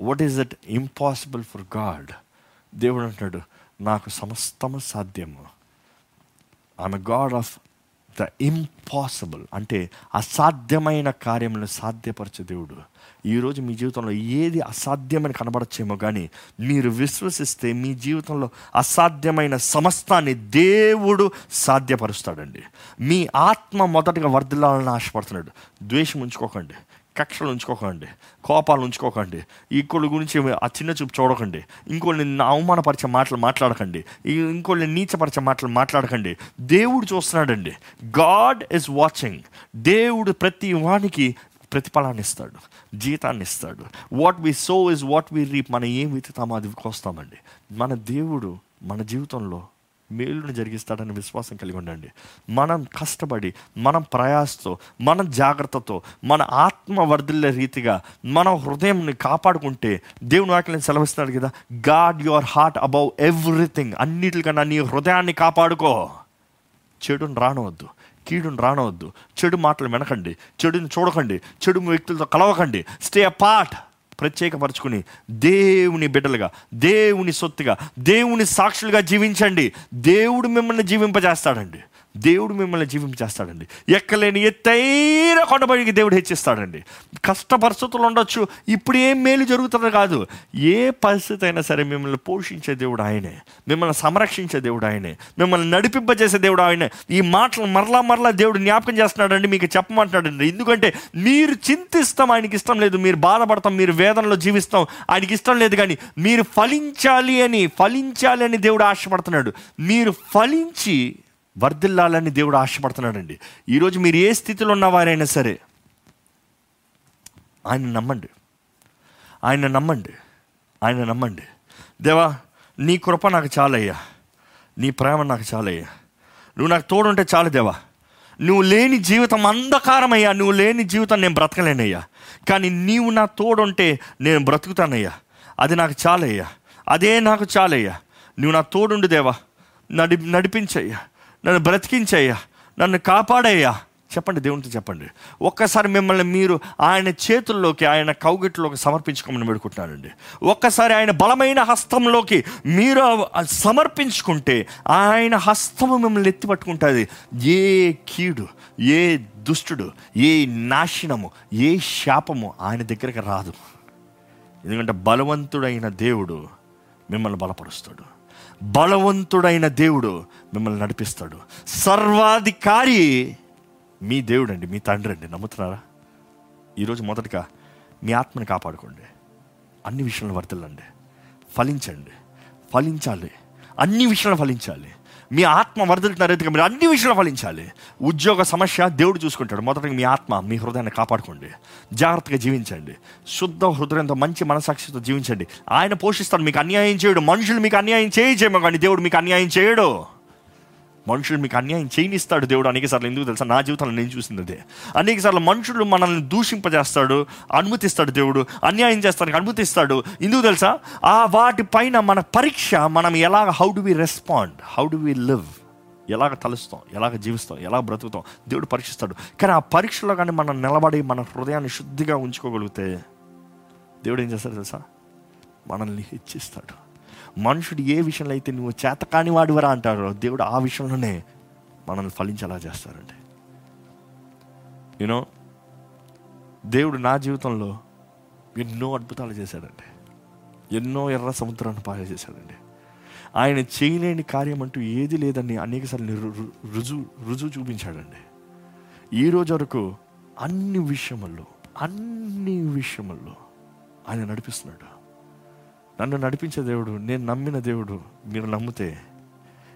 What is that impossible for God దేవుడు అంటున్నాడు నాకు సమస్తము సాధ్యము. ఆమె గాడ్ ఆఫ్ ద ఇంపాసిబుల్ అంటే అసాధ్యమైన కార్యములను సాధ్యపరచే దేవుడు. ఈరోజు మీ జీవితంలో ఏది అసాధ్యమని కనబడచ్చేమో కానీ మీరు విశ్వసిస్తే మీ జీవితంలో అసాధ్యమైన సమస్తాన్ని దేవుడు సాధ్యపరుస్తాడండి. మీ ఆత్మ మొదటగా వర్ధిల్లాలని ఆశపడుతున్నాడు. ద్వేషం ఉంచుకోకండి కక్షలు ఉంచుకోకండి కోపాలు ఉంచుకోకండి ఇంకోళ్ళ గురించి ఆ చిన్న చూపు చూడకండి ఇంకోళ్ళని అవమానపరిచే మాటలు మాట్లాడకండి ఇంకోళ్ళని నీచపరిచే మాటలు మాట్లాడకండి. దేవుడు చూస్తున్నాడండి. God is watching. దేవుడు ప్రతి వానికి ప్రతిఫలాన్ని ఇస్తాడు జీతాన్ని ఇస్తాడు. What we sow is what we reap మనం ఏం విత్తుతామో అది కోస్తామండి. మన దేవుడు మన జీవితంలో మేలును జరిగిస్తాడని విశ్వాసం కలిగి ఉండండి. మనం కష్టపడి మనం ప్రయాసతో మన జాగ్రత్తతో మన ఆత్మ వర్ధిల్లే రీతిగా మన హృదయంని కాపాడుకుంటే దేవుని వాక్యం సెలవిస్తున్నాడు కదా God your heart above everything అన్నిటికన్నా నీ హృదయాన్ని కాపాడుకో. చెడుని రానవద్దు. కీడును రానవద్దు. చెడు మాటలు వినకండి. చెడుని చూడకండి. చెడు వ్యక్తులతో కలవకండి. స్టే పార్ట్ ప్రత్యేకపరచుకుని దేవుని బిడ్డలుగా దేవుని సొత్తుగా దేవుని సాక్షులుగా జీవించండి. దేవుడు మిమ్మల్ని జీవింపజేస్తాడండి. దేవుడు మిమ్మల్ని జీవించేస్తాడండి ఎక్కలేని ఎత్తైన కొండపైకి దేవుడు హెచ్చిస్తాడండి. కష్ట పరిస్థితులు ఉండొచ్చు ఇప్పుడు ఏం మేలు జరుగుతుందో కాదు. ఏ పరిస్థితి అయినా సరే మిమ్మల్ని పోషించే దేవుడు ఆయనే. మిమ్మల్ని సంరక్షించే దేవుడు ఆయనే. మిమ్మల్ని నడిపింపజేసే దేవుడు ఆయనే. ఈ మాటలు మరలా మరలా దేవుడు జ్ఞాపకం చేస్తున్నాడండి మీకు చెప్పమంటున్నాడండి. ఎందుకంటే మీరు చింతిస్తాం ఆయనకి ఇష్టం లేదు. మీరు బాధపడతాం మీరు వేదనలో జీవిస్తాం ఆయనకి ఇష్టం లేదు కానీ మీరు ఫలించాలి అని ఫలించాలి అని దేవుడు ఆశపడుతున్నాడు. మీరు ఫలించి వర్ధిల్లాలని దేవుడు ఆశపడుతున్నాడండి. ఈరోజు మీరు ఏ స్థితిలో ఉన్నవారైనా సరే ఆయన నమ్మండి. ఆయన నమ్మండి. ఆయన నమ్మండి. దేవా నీ కృప నాకు చాలయ్యా. నీ ప్రేమ నాకు చాలయ్యా. నువ్వు నాకు తోడుంటే చాలు దేవా. నువ్వు లేని జీవితం అంధకారమయ్యా. నువ్వు లేని జీవితం నేను బ్రతకలేనయ్యా. కానీ నీవు నా తోడుంటే నేను బ్రతుకుతానయ్యా. అది నాకు చాలయ్యా. అదే నాకు చాలయ్యా. నువ్వు నా తోడుండు దేవా. నడి నడిపించయ్యా. నన్ను బ్రతికించయ్యా నన్ను కాపాడయ్యా. చెప్పండి దేవునితో చెప్పండి. ఒక్కసారి మిమ్మల్ని మీరు ఆయన చేతుల్లోకి ఆయన కౌగిట్లోకి సమర్పించుకోమని వేడుకుంటున్నానండి. ఒక్కసారి ఆయన బలమైన హస్తంలోకి మీరు సమర్పించుకుంటే ఆయన హస్తము మిమ్మల్ని ఎత్తి పట్టుకుంటుంది. ఏ కీడు ఏ దుష్టుడు ఏ నాశనము ఏ శాపము ఆయన దగ్గరికి రాదు. ఎందుకంటే బలవంతుడైన దేవుడు మిమ్మల్ని బలపరుస్తాడు. బలవంతుడైన దేవుడు మిమ్మల్ని నడిపిస్తాడు. సర్వాధికారి మీ దేవుడు అండి మీ తండ్రి అండి నమ్ముతున్నారా? ఈరోజు మొదటగా మీ ఆత్మని కాపాడుకోండి. అన్ని విషయాలను వర్తిల్లండి ఫలించండి. ఫలించాలి. అన్ని విషయాలు ఫలించాలి. మీ ఆత్మ వర్ధిల్తున్న రీతిగా మీరు అన్ని విషయాలు ఫలించాలి. ఉద్యోగ సమస్య దేవుడు చూసుకుంటాడు. మొదటగా మీ ఆత్మ మీ హృదయాన్ని కాపాడుకోండి. జాగ్రత్తగా జీవించండి. శుద్ధ హృదయంతో మంచి మనసాక్షితో జీవించండి. ఆయన పోషిస్తాడు మీకు అన్యాయం చేయడు. మనుషులు మీకు అన్యాయం చేయచేమో కానీ దేవుడు మీకు అన్యాయం చేయడు. మనుషులు మీకు అన్యాయం చేయనిస్తాడు దేవుడు. అనేకసార్లు ఎందుకు తెలుసా? నా జీవితంలో నేను చూసింది అదే. అనేకసార్లు మనుషులు మనల్ని దూషింపజేస్తాడు అనుమతిస్తాడు దేవుడు. అన్యాయం చేస్తానికి అనుమతిస్తాడు. ఎందుకు తెలుసా? ఆ వాటి పైన మన పరీక్ష మనం ఎలాగ how do we respond how do we live ఎలాగ తలుస్తాం? ఎలాగ జీవిస్తాం? ఎలా బ్రతుకుతాం? దేవుడు పరీక్షిస్తాడు. కానీ ఆ పరీక్షలో కానీ మనం నిలబడి మన హృదయాన్ని శుద్ధిగా ఉంచుకోగలిగితే దేవుడు ఏం చేస్తాడు తెలుసా? మనల్ని హెచ్చిస్తాడు. మనుషుడు ఏ విషయంలో అయితే నువ్వు చేతకాని వాడివరా అంటారో దేవుడు ఆ విషయంలోనే మనల్ని ఫలించేలా చేస్తారండి. యూనో దేవుడు నా జీవితంలో ఎన్నో అద్భుతాలు చేశాడండి. ఎన్నో ఎర్ర సముద్రాన్ని పాలు చేశాడండి. ఆయన చేయలేని కార్యం అంటూ ఏది లేదని అనేకసార్లు రు- రుజువు రుజువు చూపించాడండి. ఈ రోజు వరకు అన్ని విషయముల్లో అన్ని విషయముల్లో ఆయన నడిపిస్తున్నాడు. నన్ను నడిపించే దేవుడు నేను నమ్మిన దేవుడు మీరు నమ్మితే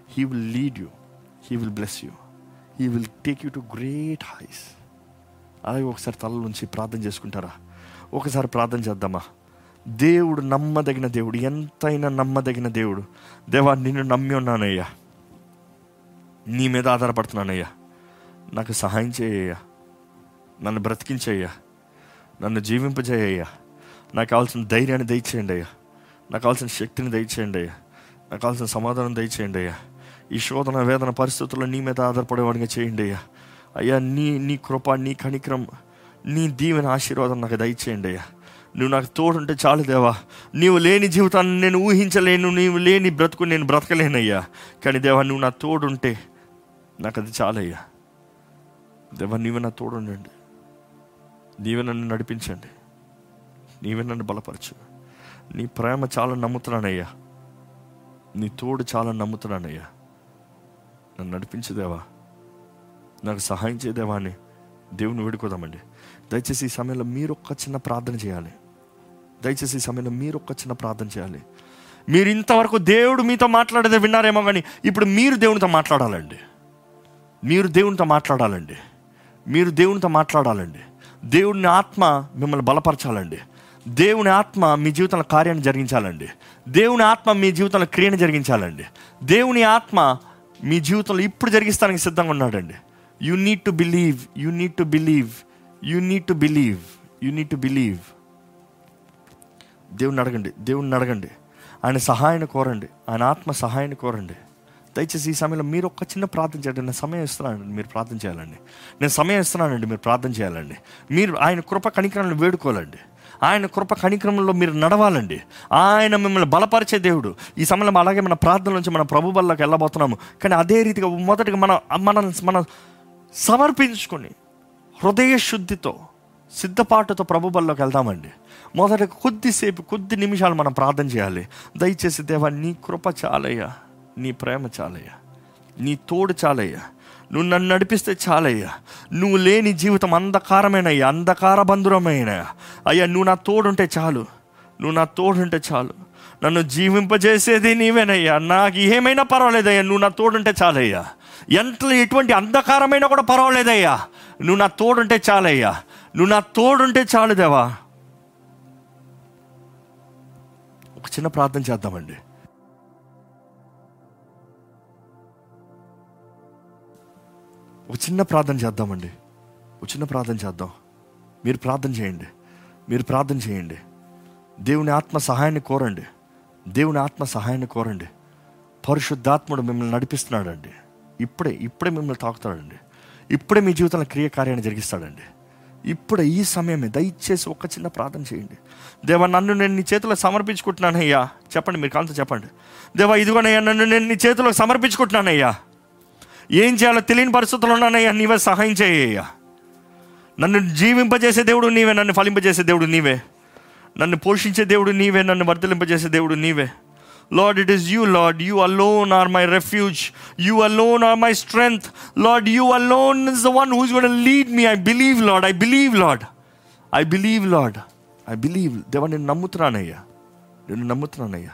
he will lead you he will bless you he will take you to great heights అలాగే ఒకసారి తల నుంచి ప్రార్థన చేసుకుంటారా? ఒకసారి ప్రార్థన చేద్దామా? దేవుడు నమ్మదగిన దేవుడు ఎంతైనా నమ్మదగిన దేవుడు. దేవా నిన్ను నమ్మి ఉన్నానయ్యా. నీ మీద ఆధారపడుతున్నానయ్యా. నాకు సహాయం చేయ్యా నన్ను బ్రతికించేయ్యా. నన్ను జీవింపజేయ్యా నాకు కావాల్సిన ధైర్యాన్ని దయచేయండి అయ్యా. నాకు కావాల్సిన శక్తిని దయచేయండి అయ్యా. నాకు కావాల్సిన సమాధానం దయచేయండి అయ్యా. ఈ శోధన వేదన పరిస్థితుల్లో నీ మీద ఆధారపడేవాడిగా చేయండి అయ్యా. అయ్యా నీ నీ కృప నీ కనిక్రమ నీ దీవెన ఆశీర్వాదం నాకు దయచేయండి అయ్యా. నువ్వు నాకు తోడుంటే చాలు దేవా. నీవు లేని జీవితాన్ని నేను ఊహించలేను నీవు లేని బ్రతుకు నేను బ్రతకలేనయ్యా కానీ దేవా నువ్వు నా తోడుంటే నాకు అది చాలయ్యా దేవా నీవే నా తోడుండండి. నీవే నన్ను నడిపించండి. నీవే నన్ను బలపరచు. నీ ప్రేమ చాలా నమ్ముతున్నానయ్యా. నీ తోడు చాలా నమ్ముతున్నానయ్యా. నన్ను నడిపించేదేవా? నాకు సహాయం చేయదేవా అని దేవుని వేడుకోదామండి. దయచేసి ఈ సమయంలో మీరు ఒక్క చిన్న ప్రార్థన చేయాలి. దయచేసి ఈ సమయంలో మీరు ఒక్క చిన్న ప్రార్థన చేయాలి. మీరు ఇంతవరకు దేవుడు మీతో మాట్లాడేది విన్నారేమో కానీ ఇప్పుడు మీరు దేవునితో మాట్లాడాలండి. మీరు దేవునితో మాట్లాడాలండి. మీరు దేవునితో మాట్లాడాలండి. దేవుని ఆత్మ మిమ్మల్ని బలపరచాలండి. దేవుని ఆత్మ మీ జీవితంలో కార్యాన్ని జరిగించాలండి. దేవుని ఆత్మ మీ జీవితంలో క్రియను జరిగించాలండి. దేవుని ఆత్మ మీ జీవితంలో ఇప్పుడు జరిగిస్తానికి సిద్ధంగా ఉన్నాడండి. You need to believe you need to believe you need to believe you need to believe దేవుని అడగండి దేవుణ్ణి అడగండి. ఆయన సహాయాన్ని కోరండి ఆయన ఆత్మ సహాయాన్ని కోరండి. దయచేసి ఈ సమయంలో మీరు ఒక చిన్న ప్రార్థన చేయండి. నేను సమయం ఇస్తున్నానండి మీరు ప్రార్థన చేయాలండి. నేను సమయం ఇస్తున్నానండి మీరు ప్రార్థన చేయాలండి. మీరు ఆయన కృప కనికరాలను వేడుకోవాలండి. ఆయన కృప కణిక్రమంలో మీరు నడవాలండి. ఆయన మిమ్మల్ని బలపరిచే దేవుడు. ఈ సమయంలో అలాగే మన ప్రార్థన నుంచి మన ప్రభు బల్లోకి వెళ్ళబోతున్నాము. కానీ అదే రీతిగా మొదటిగా మన మన మన సమర్పించుకొని హృదయ శుద్ధితో సిద్ధపాటుతో ప్రభు బల్లోకి వెళ్దామండి. మొదట కొద్దిసేపు కొద్ది నిమిషాలు మనం ప్రార్థన చేయాలి. దయచేసి దేవా నీ కృప చాలయ్యా. నీ ప్రేమ చాలయ్యా. నీ తోడు చాలయ్యా. నువ్వు నన్ను నడిపిస్తే చాలయ్యా. నువ్వు లేని జీవితం అంధకారమైనయ్యా అంధకార బంధురమైన అయ్యా నువ్వు నా తోడుంటే చాలు. నువ్వు నా తోడుంటే చాలు. నన్ను జీవింపజేసేది నీవేనయ్యా. నాకు ఏమైనా పర్వాలేదయ్యా నువ్వు నా తోడుంటే చాలయ్యా. ఎంత ఎటువంటి అంధకారమైనా కూడా పర్వాలేదయ్యా. నువ్వు నా తోడుంటే చాలయ్యా. నువ్వు నా తోడుంటే చాలు దేవా. ఒక చిన్న ప్రార్థన చేద్దామండి. ఒక చిన్న ప్రార్థన చేద్దామండి. ఒక చిన్న ప్రార్థన చేద్దాం. మీరు ప్రార్థన చేయండి. మీరు ప్రార్థన చేయండి. దేవుని ఆత్మ సహాయాన్ని కోరండి. దేవుని ఆత్మ సహాయాన్ని కోరండి. పరిశుద్ధాత్ముడు మిమ్మల్ని నడిపిస్తున్నాడండి. ఇప్పుడే ఇప్పుడే మిమ్మల్ని తాకుతాడండి. ఇప్పుడే మీ జీవితంలో క్రియకార్యాన్ని జరిగిస్తాడండి. ఇప్పుడే ఈ సమయమే దయచేసి ఒక చిన్న ప్రార్థన చేయండి. దేవా నన్ను నేను నీ చేతిలో సమర్పించుకుంటున్నానయ్యా. చెప్పండి మీరు కాంత చెప్పండి. దేవా ఇదిగోనయ్యా నన్ను నేను నీ చేతిలో సమర్పించుకుంటున్నానయ్యా. ఏం చేయాలో తెలియని పరిస్థితుల్లో ఉన్నానయ్యా నీవే సహాయం చేయ్యా నన్ను జీవింపజేసే దేవుడు నీవే నన్ను ఫలింపజేసే దేవుడు నీవే. నన్ను పోషించే దేవుడు నీవే నన్ను వర్ధలింపజేసే దేవుడు నీవే. Lord it is you Lord you alone are my refuge you alone are my strength Lord you alone is the one who's God lead me I believe Lord I believe Lord I believe Lord I believe దేవా నేను నమ్ముతున్నానయ్యా నేను నమ్ముతున్నానయ్యా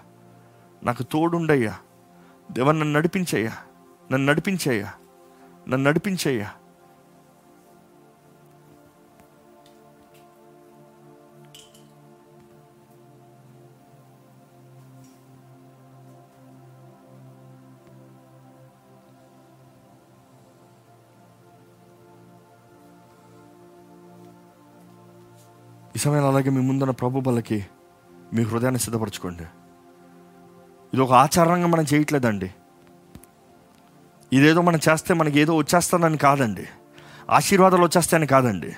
నాకు తోడుండయ్యా. దేవా నన్ను నడిపించయ్యా. నన్ను నడిపించయ్యా. నన్ను నడిపించయ్యా. ఈ సమయంలో అలాగే మీ ముందున్న ప్రభు బలకి మీ హృదయాన్ని సిద్ధపరచుకోండి. ఇది ఒక ఆచారంగా మనం చేయట్లేదండి. ఇదేదో మనం చేస్తే మనకి ఏదో వచ్చేస్తుందని కాదండి. ఆశీర్వాదాలు వచ్చేస్తాయని కాదండి.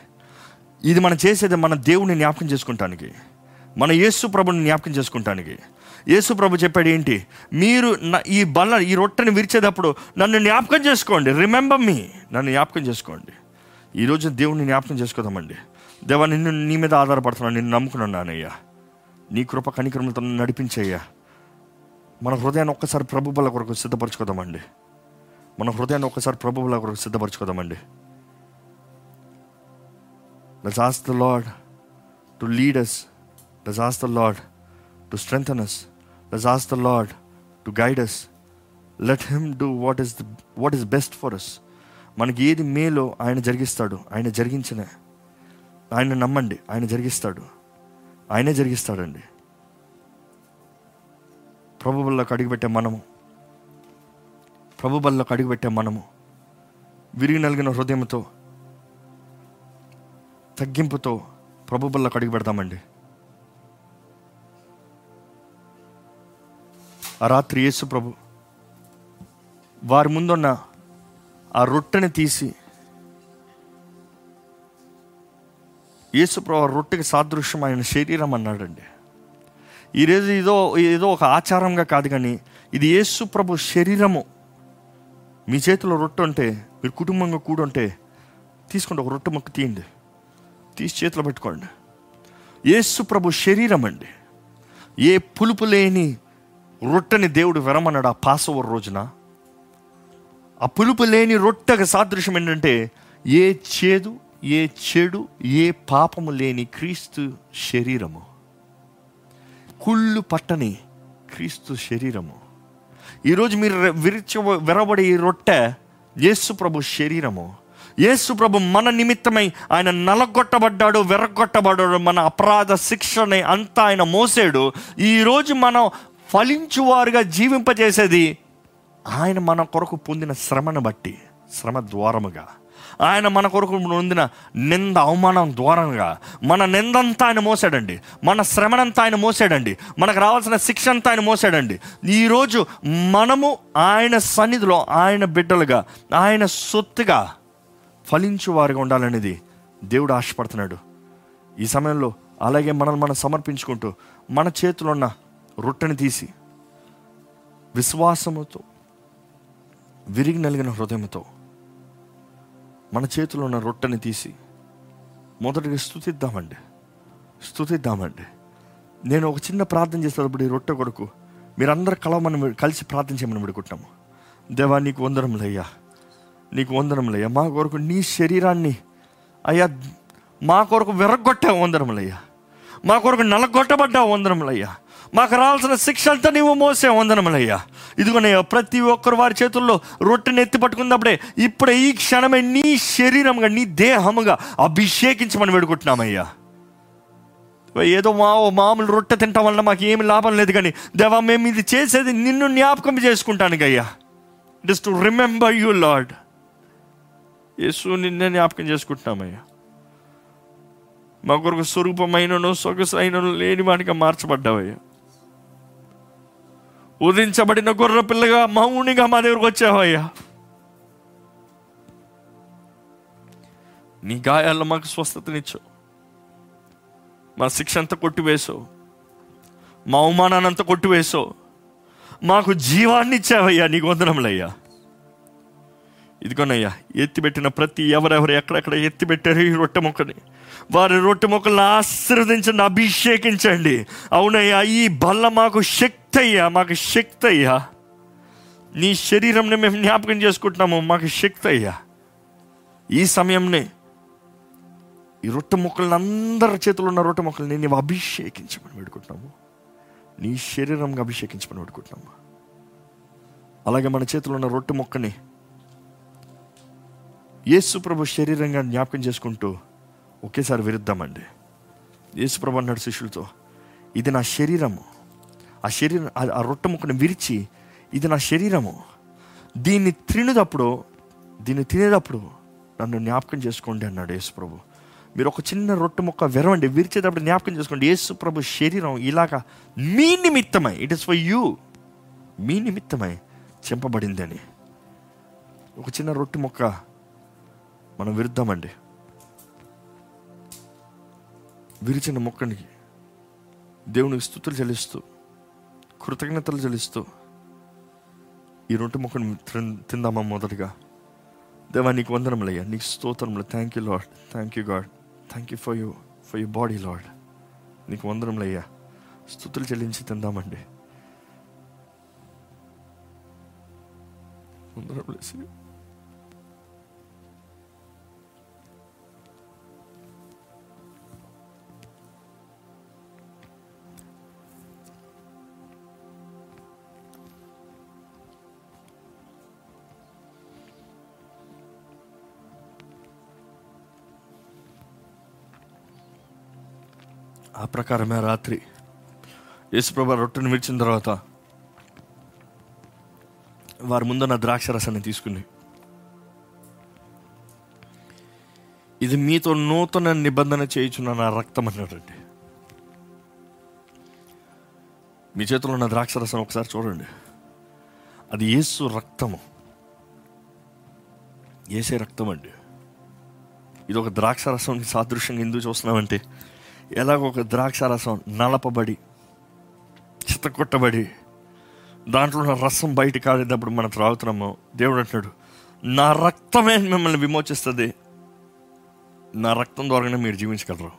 ఇది మనం చేసేది మన దేవుని జ్ఞాపకం చేసుకుంటానికి. మన యేసు ప్రభుని జ్ఞాపకం చేసుకుంటానికి. యేసు ప్రభు చెప్పాడు ఏంటి? మీరు ఈ బల్ల ఈ రొట్టెని విరిచేటప్పుడు నన్ను జ్ఞాపకం చేసుకోండి. రిమెంబర్ మీ నన్ను జ్ఞాపకం చేసుకోండి. ఈరోజు దేవుని జ్ఞాపకం చేసుకోదామండి. దేవా నిన్ను నీ మీద ఆధారపడుతున్నాను. నిన్ను నమ్ముకున్నానయ్యా నీ కృప కనికరములతో నడిపించయ్యా. మన హృదయాన్ని ఒక్కసారి ప్రభు బల కొరకు సిద్ధపరచుకోదామండి. మన హృదయాన్ని ఒకసారి ప్రభువులా కొరకు సిద్ధపరచుకోదామండి. Thus as the Lord to lead us thus the Lord to strengthen us thus as the Lord to guide us let him do what is the what is best for us మనకి ఏది మేలో ఆయన జరిగిస్తాడు ఆయన జరిగించనే. ఆయన నమ్మండి ఆయన జరిగిస్తాడు. ఆయనే జరిగిస్తాడండి. ప్రభువుల్లోకి అడిగిపెట్టే మనము. ప్రభు బల్లోకి అడుగుపెట్టాం మనము. విరిగి నలిగిన హృదయంతో తగ్గింపుతో ప్రభు బల్లోకి అడుగు పెడతామండి ఆ రాత్రి యేసు ప్రభు వారి ముందున్న ఆ రొట్టెని తీసి యేసు ప్రభు రొట్టెకి సాదృశ్యం ఆయన శరీరం అన్నాడండి. ఈరోజు ఏదో ఏదో ఒక ఆచారంగా కాదు కానీ ఇది యేసు ప్రభు శరీరము. మీ చేతిలో రొట్టె ఉంటే మీరు కుటుంబంగా కూడుంటే తీసుకోండి ఒక రొట్టె మొక్క తీయండి. తీసి చేతిలో పెట్టుకోండి. యేసు ప్రభు శరీరం అండి. ఏ పులుపు లేని రొట్టెని దేవుడు విరమన్నాడు ఆ పాసవర్ రోజున. ఆ పులుపు లేని రొట్టెకి సాదృశ్యం ఏంటంటే ఏ చేదు ఏ చెడు ఏ పాపము లేని క్రీస్తు శరీరము. కుళ్ళు పట్టని క్రీస్తు శరీరము. ఈరోజు మీరు విరిచ విరబడే ఈ రొట్టె యేసు ప్రభు శరీరము. యేసు ప్రభు మన నిమిత్తమై ఆయన నలగొట్టబడ్డాడు వెరగొట్టబడ్డాడు మన అపరాధ శిక్షని అంతా ఆయన మోసాడు. ఈరోజు మనం ఫలించువారుగా జీవింపజేసేది ఆయన మన కొరకు పొందిన శ్రమను బట్టి శ్రమ ద్వారముగా. ఆయన మన కొరకు నొందిన నింద అవమానం ద్వారంగా మన నిందంతా ఆయన మోసాడండి. మన శ్రమనంతా ఆయన మోసాడండి. మనకు రావాల్సిన శిక్ష అంతా ఆయన మోసాడండి. ఈరోజు మనము ఆయన సన్నిధిలో ఆయన బిడ్డలుగా ఆయన సొత్తుగా ఫలించు వారిగా ఉండాలనేది దేవుడు ఆశపడుతున్నాడు. ఈ సమయంలో అలాగే మనల్ని మనం సమర్పించుకుంటూ మన చేతిలో ఉన్న రొట్టెని తీసి విశ్వాసముతో విరిగి నలిగిన హృదయంతో మన చేతిలో ఉన్న రొట్టెని తీసి మొదటిగా స్థుతిద్దామండి. స్థుతిద్దామండి. నేను ఒక చిన్న ప్రార్థన చేసేటప్పుడు ఈ రొట్టె కొరకు. మీరందరూ కలవమని కలిసి ప్రార్థన చేయమని పెడుకుంటాము దేవా నీకు వందరములయ్యా నీకు వందరములయ్యా మా కొరకు నీ శరీరాన్ని అయ్యా మా కొరకు విరగొట్టావు వందరములయ్యా మా కొరకు నలగొట్టబడ్డావు వందరములయ్యా మాకు రావాల్సిన శిక్ష అంతా నీవు మోసే వందనములయ్యా ఇదిగోనయ్యా ప్రతి ఒక్కరు వారి చేతుల్లో రొట్టెని ఎత్తి పట్టుకున్నప్పుడే ఇప్పుడే ఈ క్షణమే నీ శరీరంగా నీ దేహముగా అభిషేకించమని వేడుకుంటున్నామయ్యా. ఏదో మా మామూలు రొట్టె తింటాం వల్ల మాకు ఏమి లాభం లేదు కానీ దేవా మేము ఇది చేసేది నిన్ను జ్ఞాపకం చేసుకుంటానికి అయ్యా. It is to remember you Lord యేసు నిన్నే జ్ఞాపకం చేసుకుంటున్నామయ్యా. మా కొరకు స్వరూపమైన సొగసైన లేని వాడిగా మార్చబడ్డావయ్యా. ఉదించబడిన గొర్రె పిల్లగా మౌనిగా మా దగ్గరకు వచ్చావయ్యా. నీ గాయాల్లో మాకు స్వస్థతనిచ్చు. మా శిక్ష అంతా కొట్టివేసావు మా అవమానాన్ని అంతా కొట్టివేసావు మాకు జీవాన్ని ఇచ్చావయ్యా నీకు వందనములయ్యా. ఇదిగోనయ్యా ఎత్తిపెట్టిన ప్రతి ఎవరెవరు ఎక్కడెక్కడ ఎత్తిపెట్టారు ఈ రొట్టె మొక్కని. వారి రొట్టె మొక్కలను ఆశీర్వదించండి అభిషేకించండి. అవునయ్యా ఈ బల్ల మాకు శక్తి అయ్యా మాకు శక్తి అయ్యా నీ శరీరంని మేము జ్ఞాపకం చేసుకుంటున్నాము మాకు శక్తి అయ్యా ఈ సమయంనే ఈ రొట్టె మొక్కలను అందరి చేతులు ఉన్న రొట్టె మొక్కల్ని నీవు అభిషేకించమని వేడుకుంటున్నాము. నీ శరీరంగా అభిషేకించమని వేడుకుంటున్నాము. అలాగే మన చేతిలో ఉన్న రొట్టె మొక్కని యేసుప్రభు శరీరంగా జ్ఞాపకం చేసుకుంటూ ఒకేసారి విరుద్దామండి యేసుప్రభు అన్నాడు శిష్యులతో ఇది నా శరీరము. ఆ శరీరం ఆ- రొట్టె ముక్కను విరిచి ఇది నా శరీరము. దీన్ని తినేటప్పుడు దీన్ని తినేటప్పుడు నన్ను జ్ఞాపకం చేసుకోండి అన్నాడు యేసుప్రభు మీరు ఒక చిన్న రొట్టె ముక్క విరవండి విరిచేటప్పుడు జ్ఞాపకం చేసుకోండి. యేసుప్రభు శరీరం ఇలాగా మీ నిమిత్తమై ఇట్ ఇస్ ఫర్ యూ మీ నిమిత్తమై చెంపబడిందని. ఒక చిన్న రొట్టె ముక్క మనం విరుద్దామండి. విరిచిన మొక్కనికి దేవునికి స్థుతులు చెల్లిస్తూ కృతజ్ఞతలు చెల్లిస్తూ ఈ రొట్టె మొక్కను తిందామా మొదటగా? దేవా నీకు వందనములయ్యా. నీకు స్తోత్రములు. Thank you Lord thank you God thank you for you for you body Lord నీకు వందనములయ్యా. స్థుతులు చెల్లించి తిందామండి. వందనములేసి ఆ ప్రకారమే రాత్రి యేసుప్రభ రొట్టెను విడిచిన తర్వాత వారి ముందున్న ద్రాక్ష రసాన్ని తీసుకుని ఇది మీతో నూతన నిబంధన చేయించున్న నా రక్తం అన్నాడండి మీ చేతిలో ఉన్న ద్రాక్ష రసం ఒకసారి చూడండి. అది యేసు రక్తము. ఏసే రక్తం అండి ఇది ఒక ద్రాక్ష రసం సాదృశ్యంగా ఎందుకు చూస్తున్నామంటే ఎలాగో ఒక ద్రాక్ష రసం నలపబడి చిత్తకొట్టబడి దాంట్లో ఉన్న రసం బయట కాలేటప్పుడు మనం త్రాగుతున్నాము. దేవుడు అంటున్నాడు నా రక్తమే మిమ్మల్ని విమోచిస్తుంది. నా రక్తం ద్వారానే మీరు జీవించగలరు.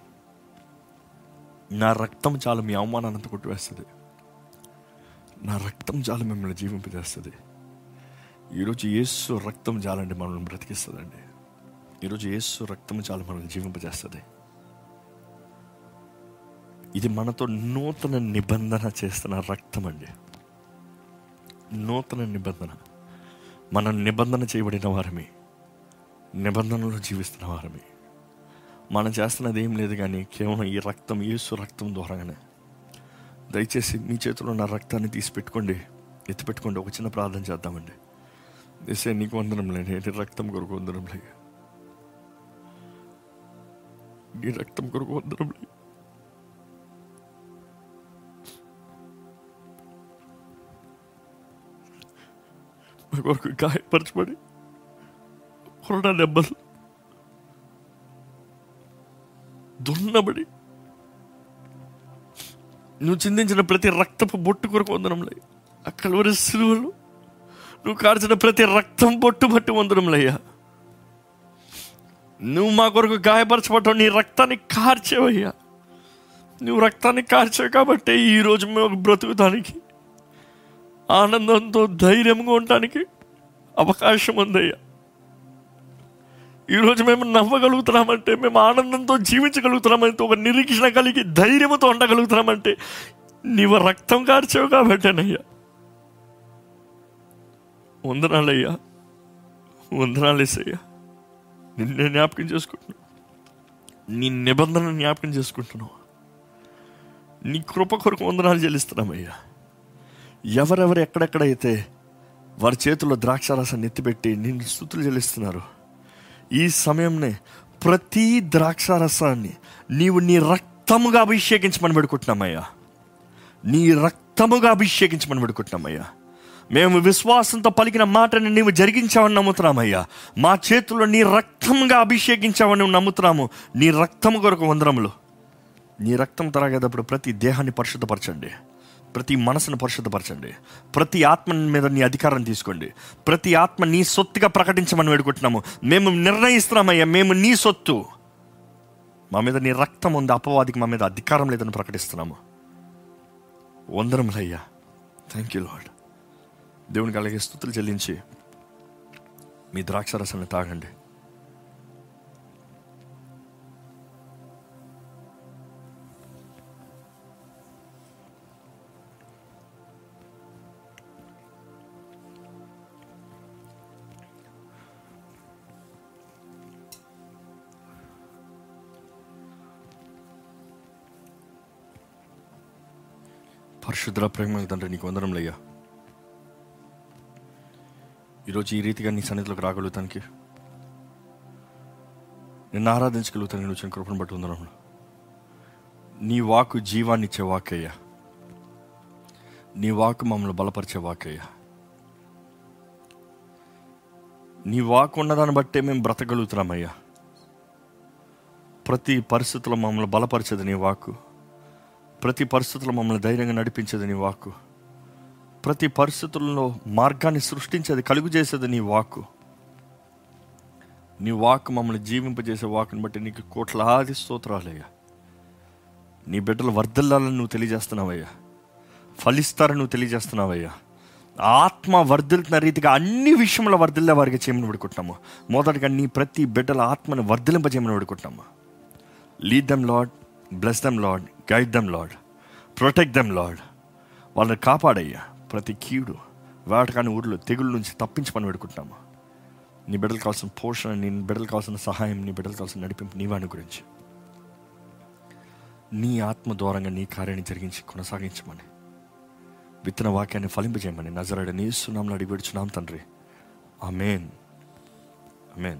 నా రక్తం చాలు మీ అవమానాన్ని కొట్టివేస్తుంది. నా రక్తం చాలు మిమ్మల్ని జీవింపజేస్తుంది. ఈరోజు యేసు రక్తం చాలండి మనల్ని బ్రతికిస్తుందండి. ఈరోజు యేసు రక్తం చాలు మనల్ని జీవింపజేస్తుంది. ఇది మనతో నూతన నిబంధన చేస్తున్న రక్తం అండి. నూతన నిబంధన. మన నిబంధన చేయబడిన వారమే. నిబంధనలో జీవిస్తున్న వారమే. మనం చేస్తున్నది ఏం లేదు కానీ కేవలం ఈ రక్తం యేసు రక్తం ద్వారానే. దయచేసి మీ చేతిలో ఉన్న రక్తాన్ని తీసిపెట్టుకోండి. ఎత్తిపెట్టుకోండి. ఒక చిన్న ప్రార్థన చేద్దామండి. ఎసే నీకు వందనం లేని నీ రక్తం కొరకు వందనం లే నీ రక్తం కొరకు వందనం లే మా కొరకు గాయపరచబడి కొరడా దెబ్బలు దున్నబడి నువ్వు చిందించిన ప్రతి రక్తపు బొట్టు కొరకు వందనంలే. అక్కడ వరి సిలువలు నువ్వు కార్చిన ప్రతి రక్తం బొట్టు బట్టి వందనంలయ్యా. నువ్వు మా కొరకు గాయపరచబడ్డావు నీ రక్తాన్ని కార్చేవయ్యా. నువ్వు రక్తాన్ని కార్చావు కాబట్టి ఈరోజు మేము బ్రతుకుతానికి ఆనందంతో ధైర్యంగా ఉండటానికి అవకాశం ఉందయ్యా. ఈరోజు మేము నవ్వగలుగుతున్నామంటే మేము ఆనందంతో జీవించగలుగుతున్నామంటే ఒక నిరీక్షణ కలిగి ధైర్యంతో ఉండగలుగుతున్నామంటే నీవు రక్తం కార్చావు కాబట్టేనయ్యా వందనాలయ్యా. వందనాలేసయ్యా నిన్నే జ్ఞాపకం చేసుకుంటున్నావు నీ నిబంధన జ్ఞాపకం చేసుకుంటున్నావు నీ కృప కొరకు వందనాలు చెల్లిస్తున్నామయ్యా. ఎవరెవరు ఎక్కడెక్కడైతే వారి చేతుల్లో ద్రాక్షారసాన్ని ఎత్తిపెట్టి నిన్ను స్థుతులు చెల్లిస్తున్నారు ఈ సమయంనే ప్రతి ద్రాక్షారసాన్ని నీవు నీ రక్తముగా అభిషేకించమని పెడుకుంటున్నామయ్యా నీ రక్తముగా అభిషేకించమని పెడుకుంటున్నామయ్యా మేము విశ్వాసంతో పలికిన మాటని నీవు జరిగించావని నమ్ముతున్నామయ్యా. మా చేతుల్లో నీ రక్తంగా అభిషేకించావని నమ్ముతున్నాము. నీ రక్తము కొరకు వందరములు నీ రక్తం తరగేటప్పుడు ప్రతి దేహాన్ని పరిశుద్ధపరచండి. ప్రతి మనసును పరిశుద్ధపరచండి. ప్రతి ఆత్మ మీద నీ అధికారం తీసుకోండి. ప్రతి ఆత్మ నీ సొత్తుగా ప్రకటించమని వేడుకుంటున్నాము. మేము నిర్ణయిస్తున్నామయ్యా మేము నీ సొత్తు. మా మీద నీ రక్తం ఉంది అపవాదికి మా మీద అధికారం లేదని ప్రకటిస్తున్నాము. వందరములయ్యా థ్యాంక్ యూ లాడ్ దేవునికి అలాగే స్థుతులు చెల్లించి మీ ద్రాక్షరసాన్ని తాగండి. పరిశుద్ర ప్రేమ తండ్రి నీకు వందరంలయ్యా ఈరోజు ఈ రీతిగా నీ సన్నిధిలోకి రాగలుగుతానికి నిన్ను ఆరాధించగలుగుతాను నేను వచ్చిన కృపను బట్టి ఉందరం నీ వాకు జీవాన్ని ఇచ్చే వాకయ్యా నీ వాకు మమ్మల్ని బలపరిచే వాకయ్యా నీ వాకు ఉన్నదాన్ని బట్టే మేము బ్రతకగలుగుతున్నామయ్యా ప్రతి పరిస్థితుల్లో మమ్మల్ని బలపరిచేది నీ వాకు ప్రతి పరిస్థితుల్లో మమ్మల్ని ధైర్యంగా నడిపించేది నీ వాక్కు. ప్రతి పరిస్థితుల్లో మార్గాన్ని సృష్టించేది కలుగు చేసేది నీ వాక్కు. నీ వాక్ మమ్మల్ని జీవింపజేసే వాక్ని బట్టి నీకు కోట్లాది స్తోత్రాలయ్యా. నీ బిడ్డలు వర్ధిల్లాలని నువ్వు తెలియజేస్తున్నావయ్యా. ఫలిస్తారని నువ్వు తెలియజేస్తున్నావయ్యా. ఆత్మ వర్ధిల్తున్న రీతిగా అన్ని విషయంలో వర్ధిల్లే వారికి చేయమని పెడుకుంటున్నాము మొదటగా నీ ప్రతి బిడ్డల ఆత్మని వర్ధిలింపజేయమని పెడుకుంటున్నాము lead them Lord bless them Lord guide them Lord protect them Lord వాళ్ళని కాపాడయ్యా. ప్రతి కీడు వేటకాని ఊర్లో తెగుళ్ళ నుంచి తప్పించమని పెడుకుంటున్నాము నీ బిడ్డలు కావాల్సిన పోషణ నీ బిడ్డలు కావాల్సిన సహాయం నీ బిడ్డలు కావాల్సిన నడిపింపు నీవాని గురించి. నీ ఆత్మ దూరంగా నీ కార్యాన్ని జరిగించి కొనసాగించమని. విత్తన వాక్యాన్ని ఫలింపజేయమని. నజరడ నీ సున్నాంలో అడిగిపెడుచున్నాం తండ్రి. ఆమెన్. ఆమెన్.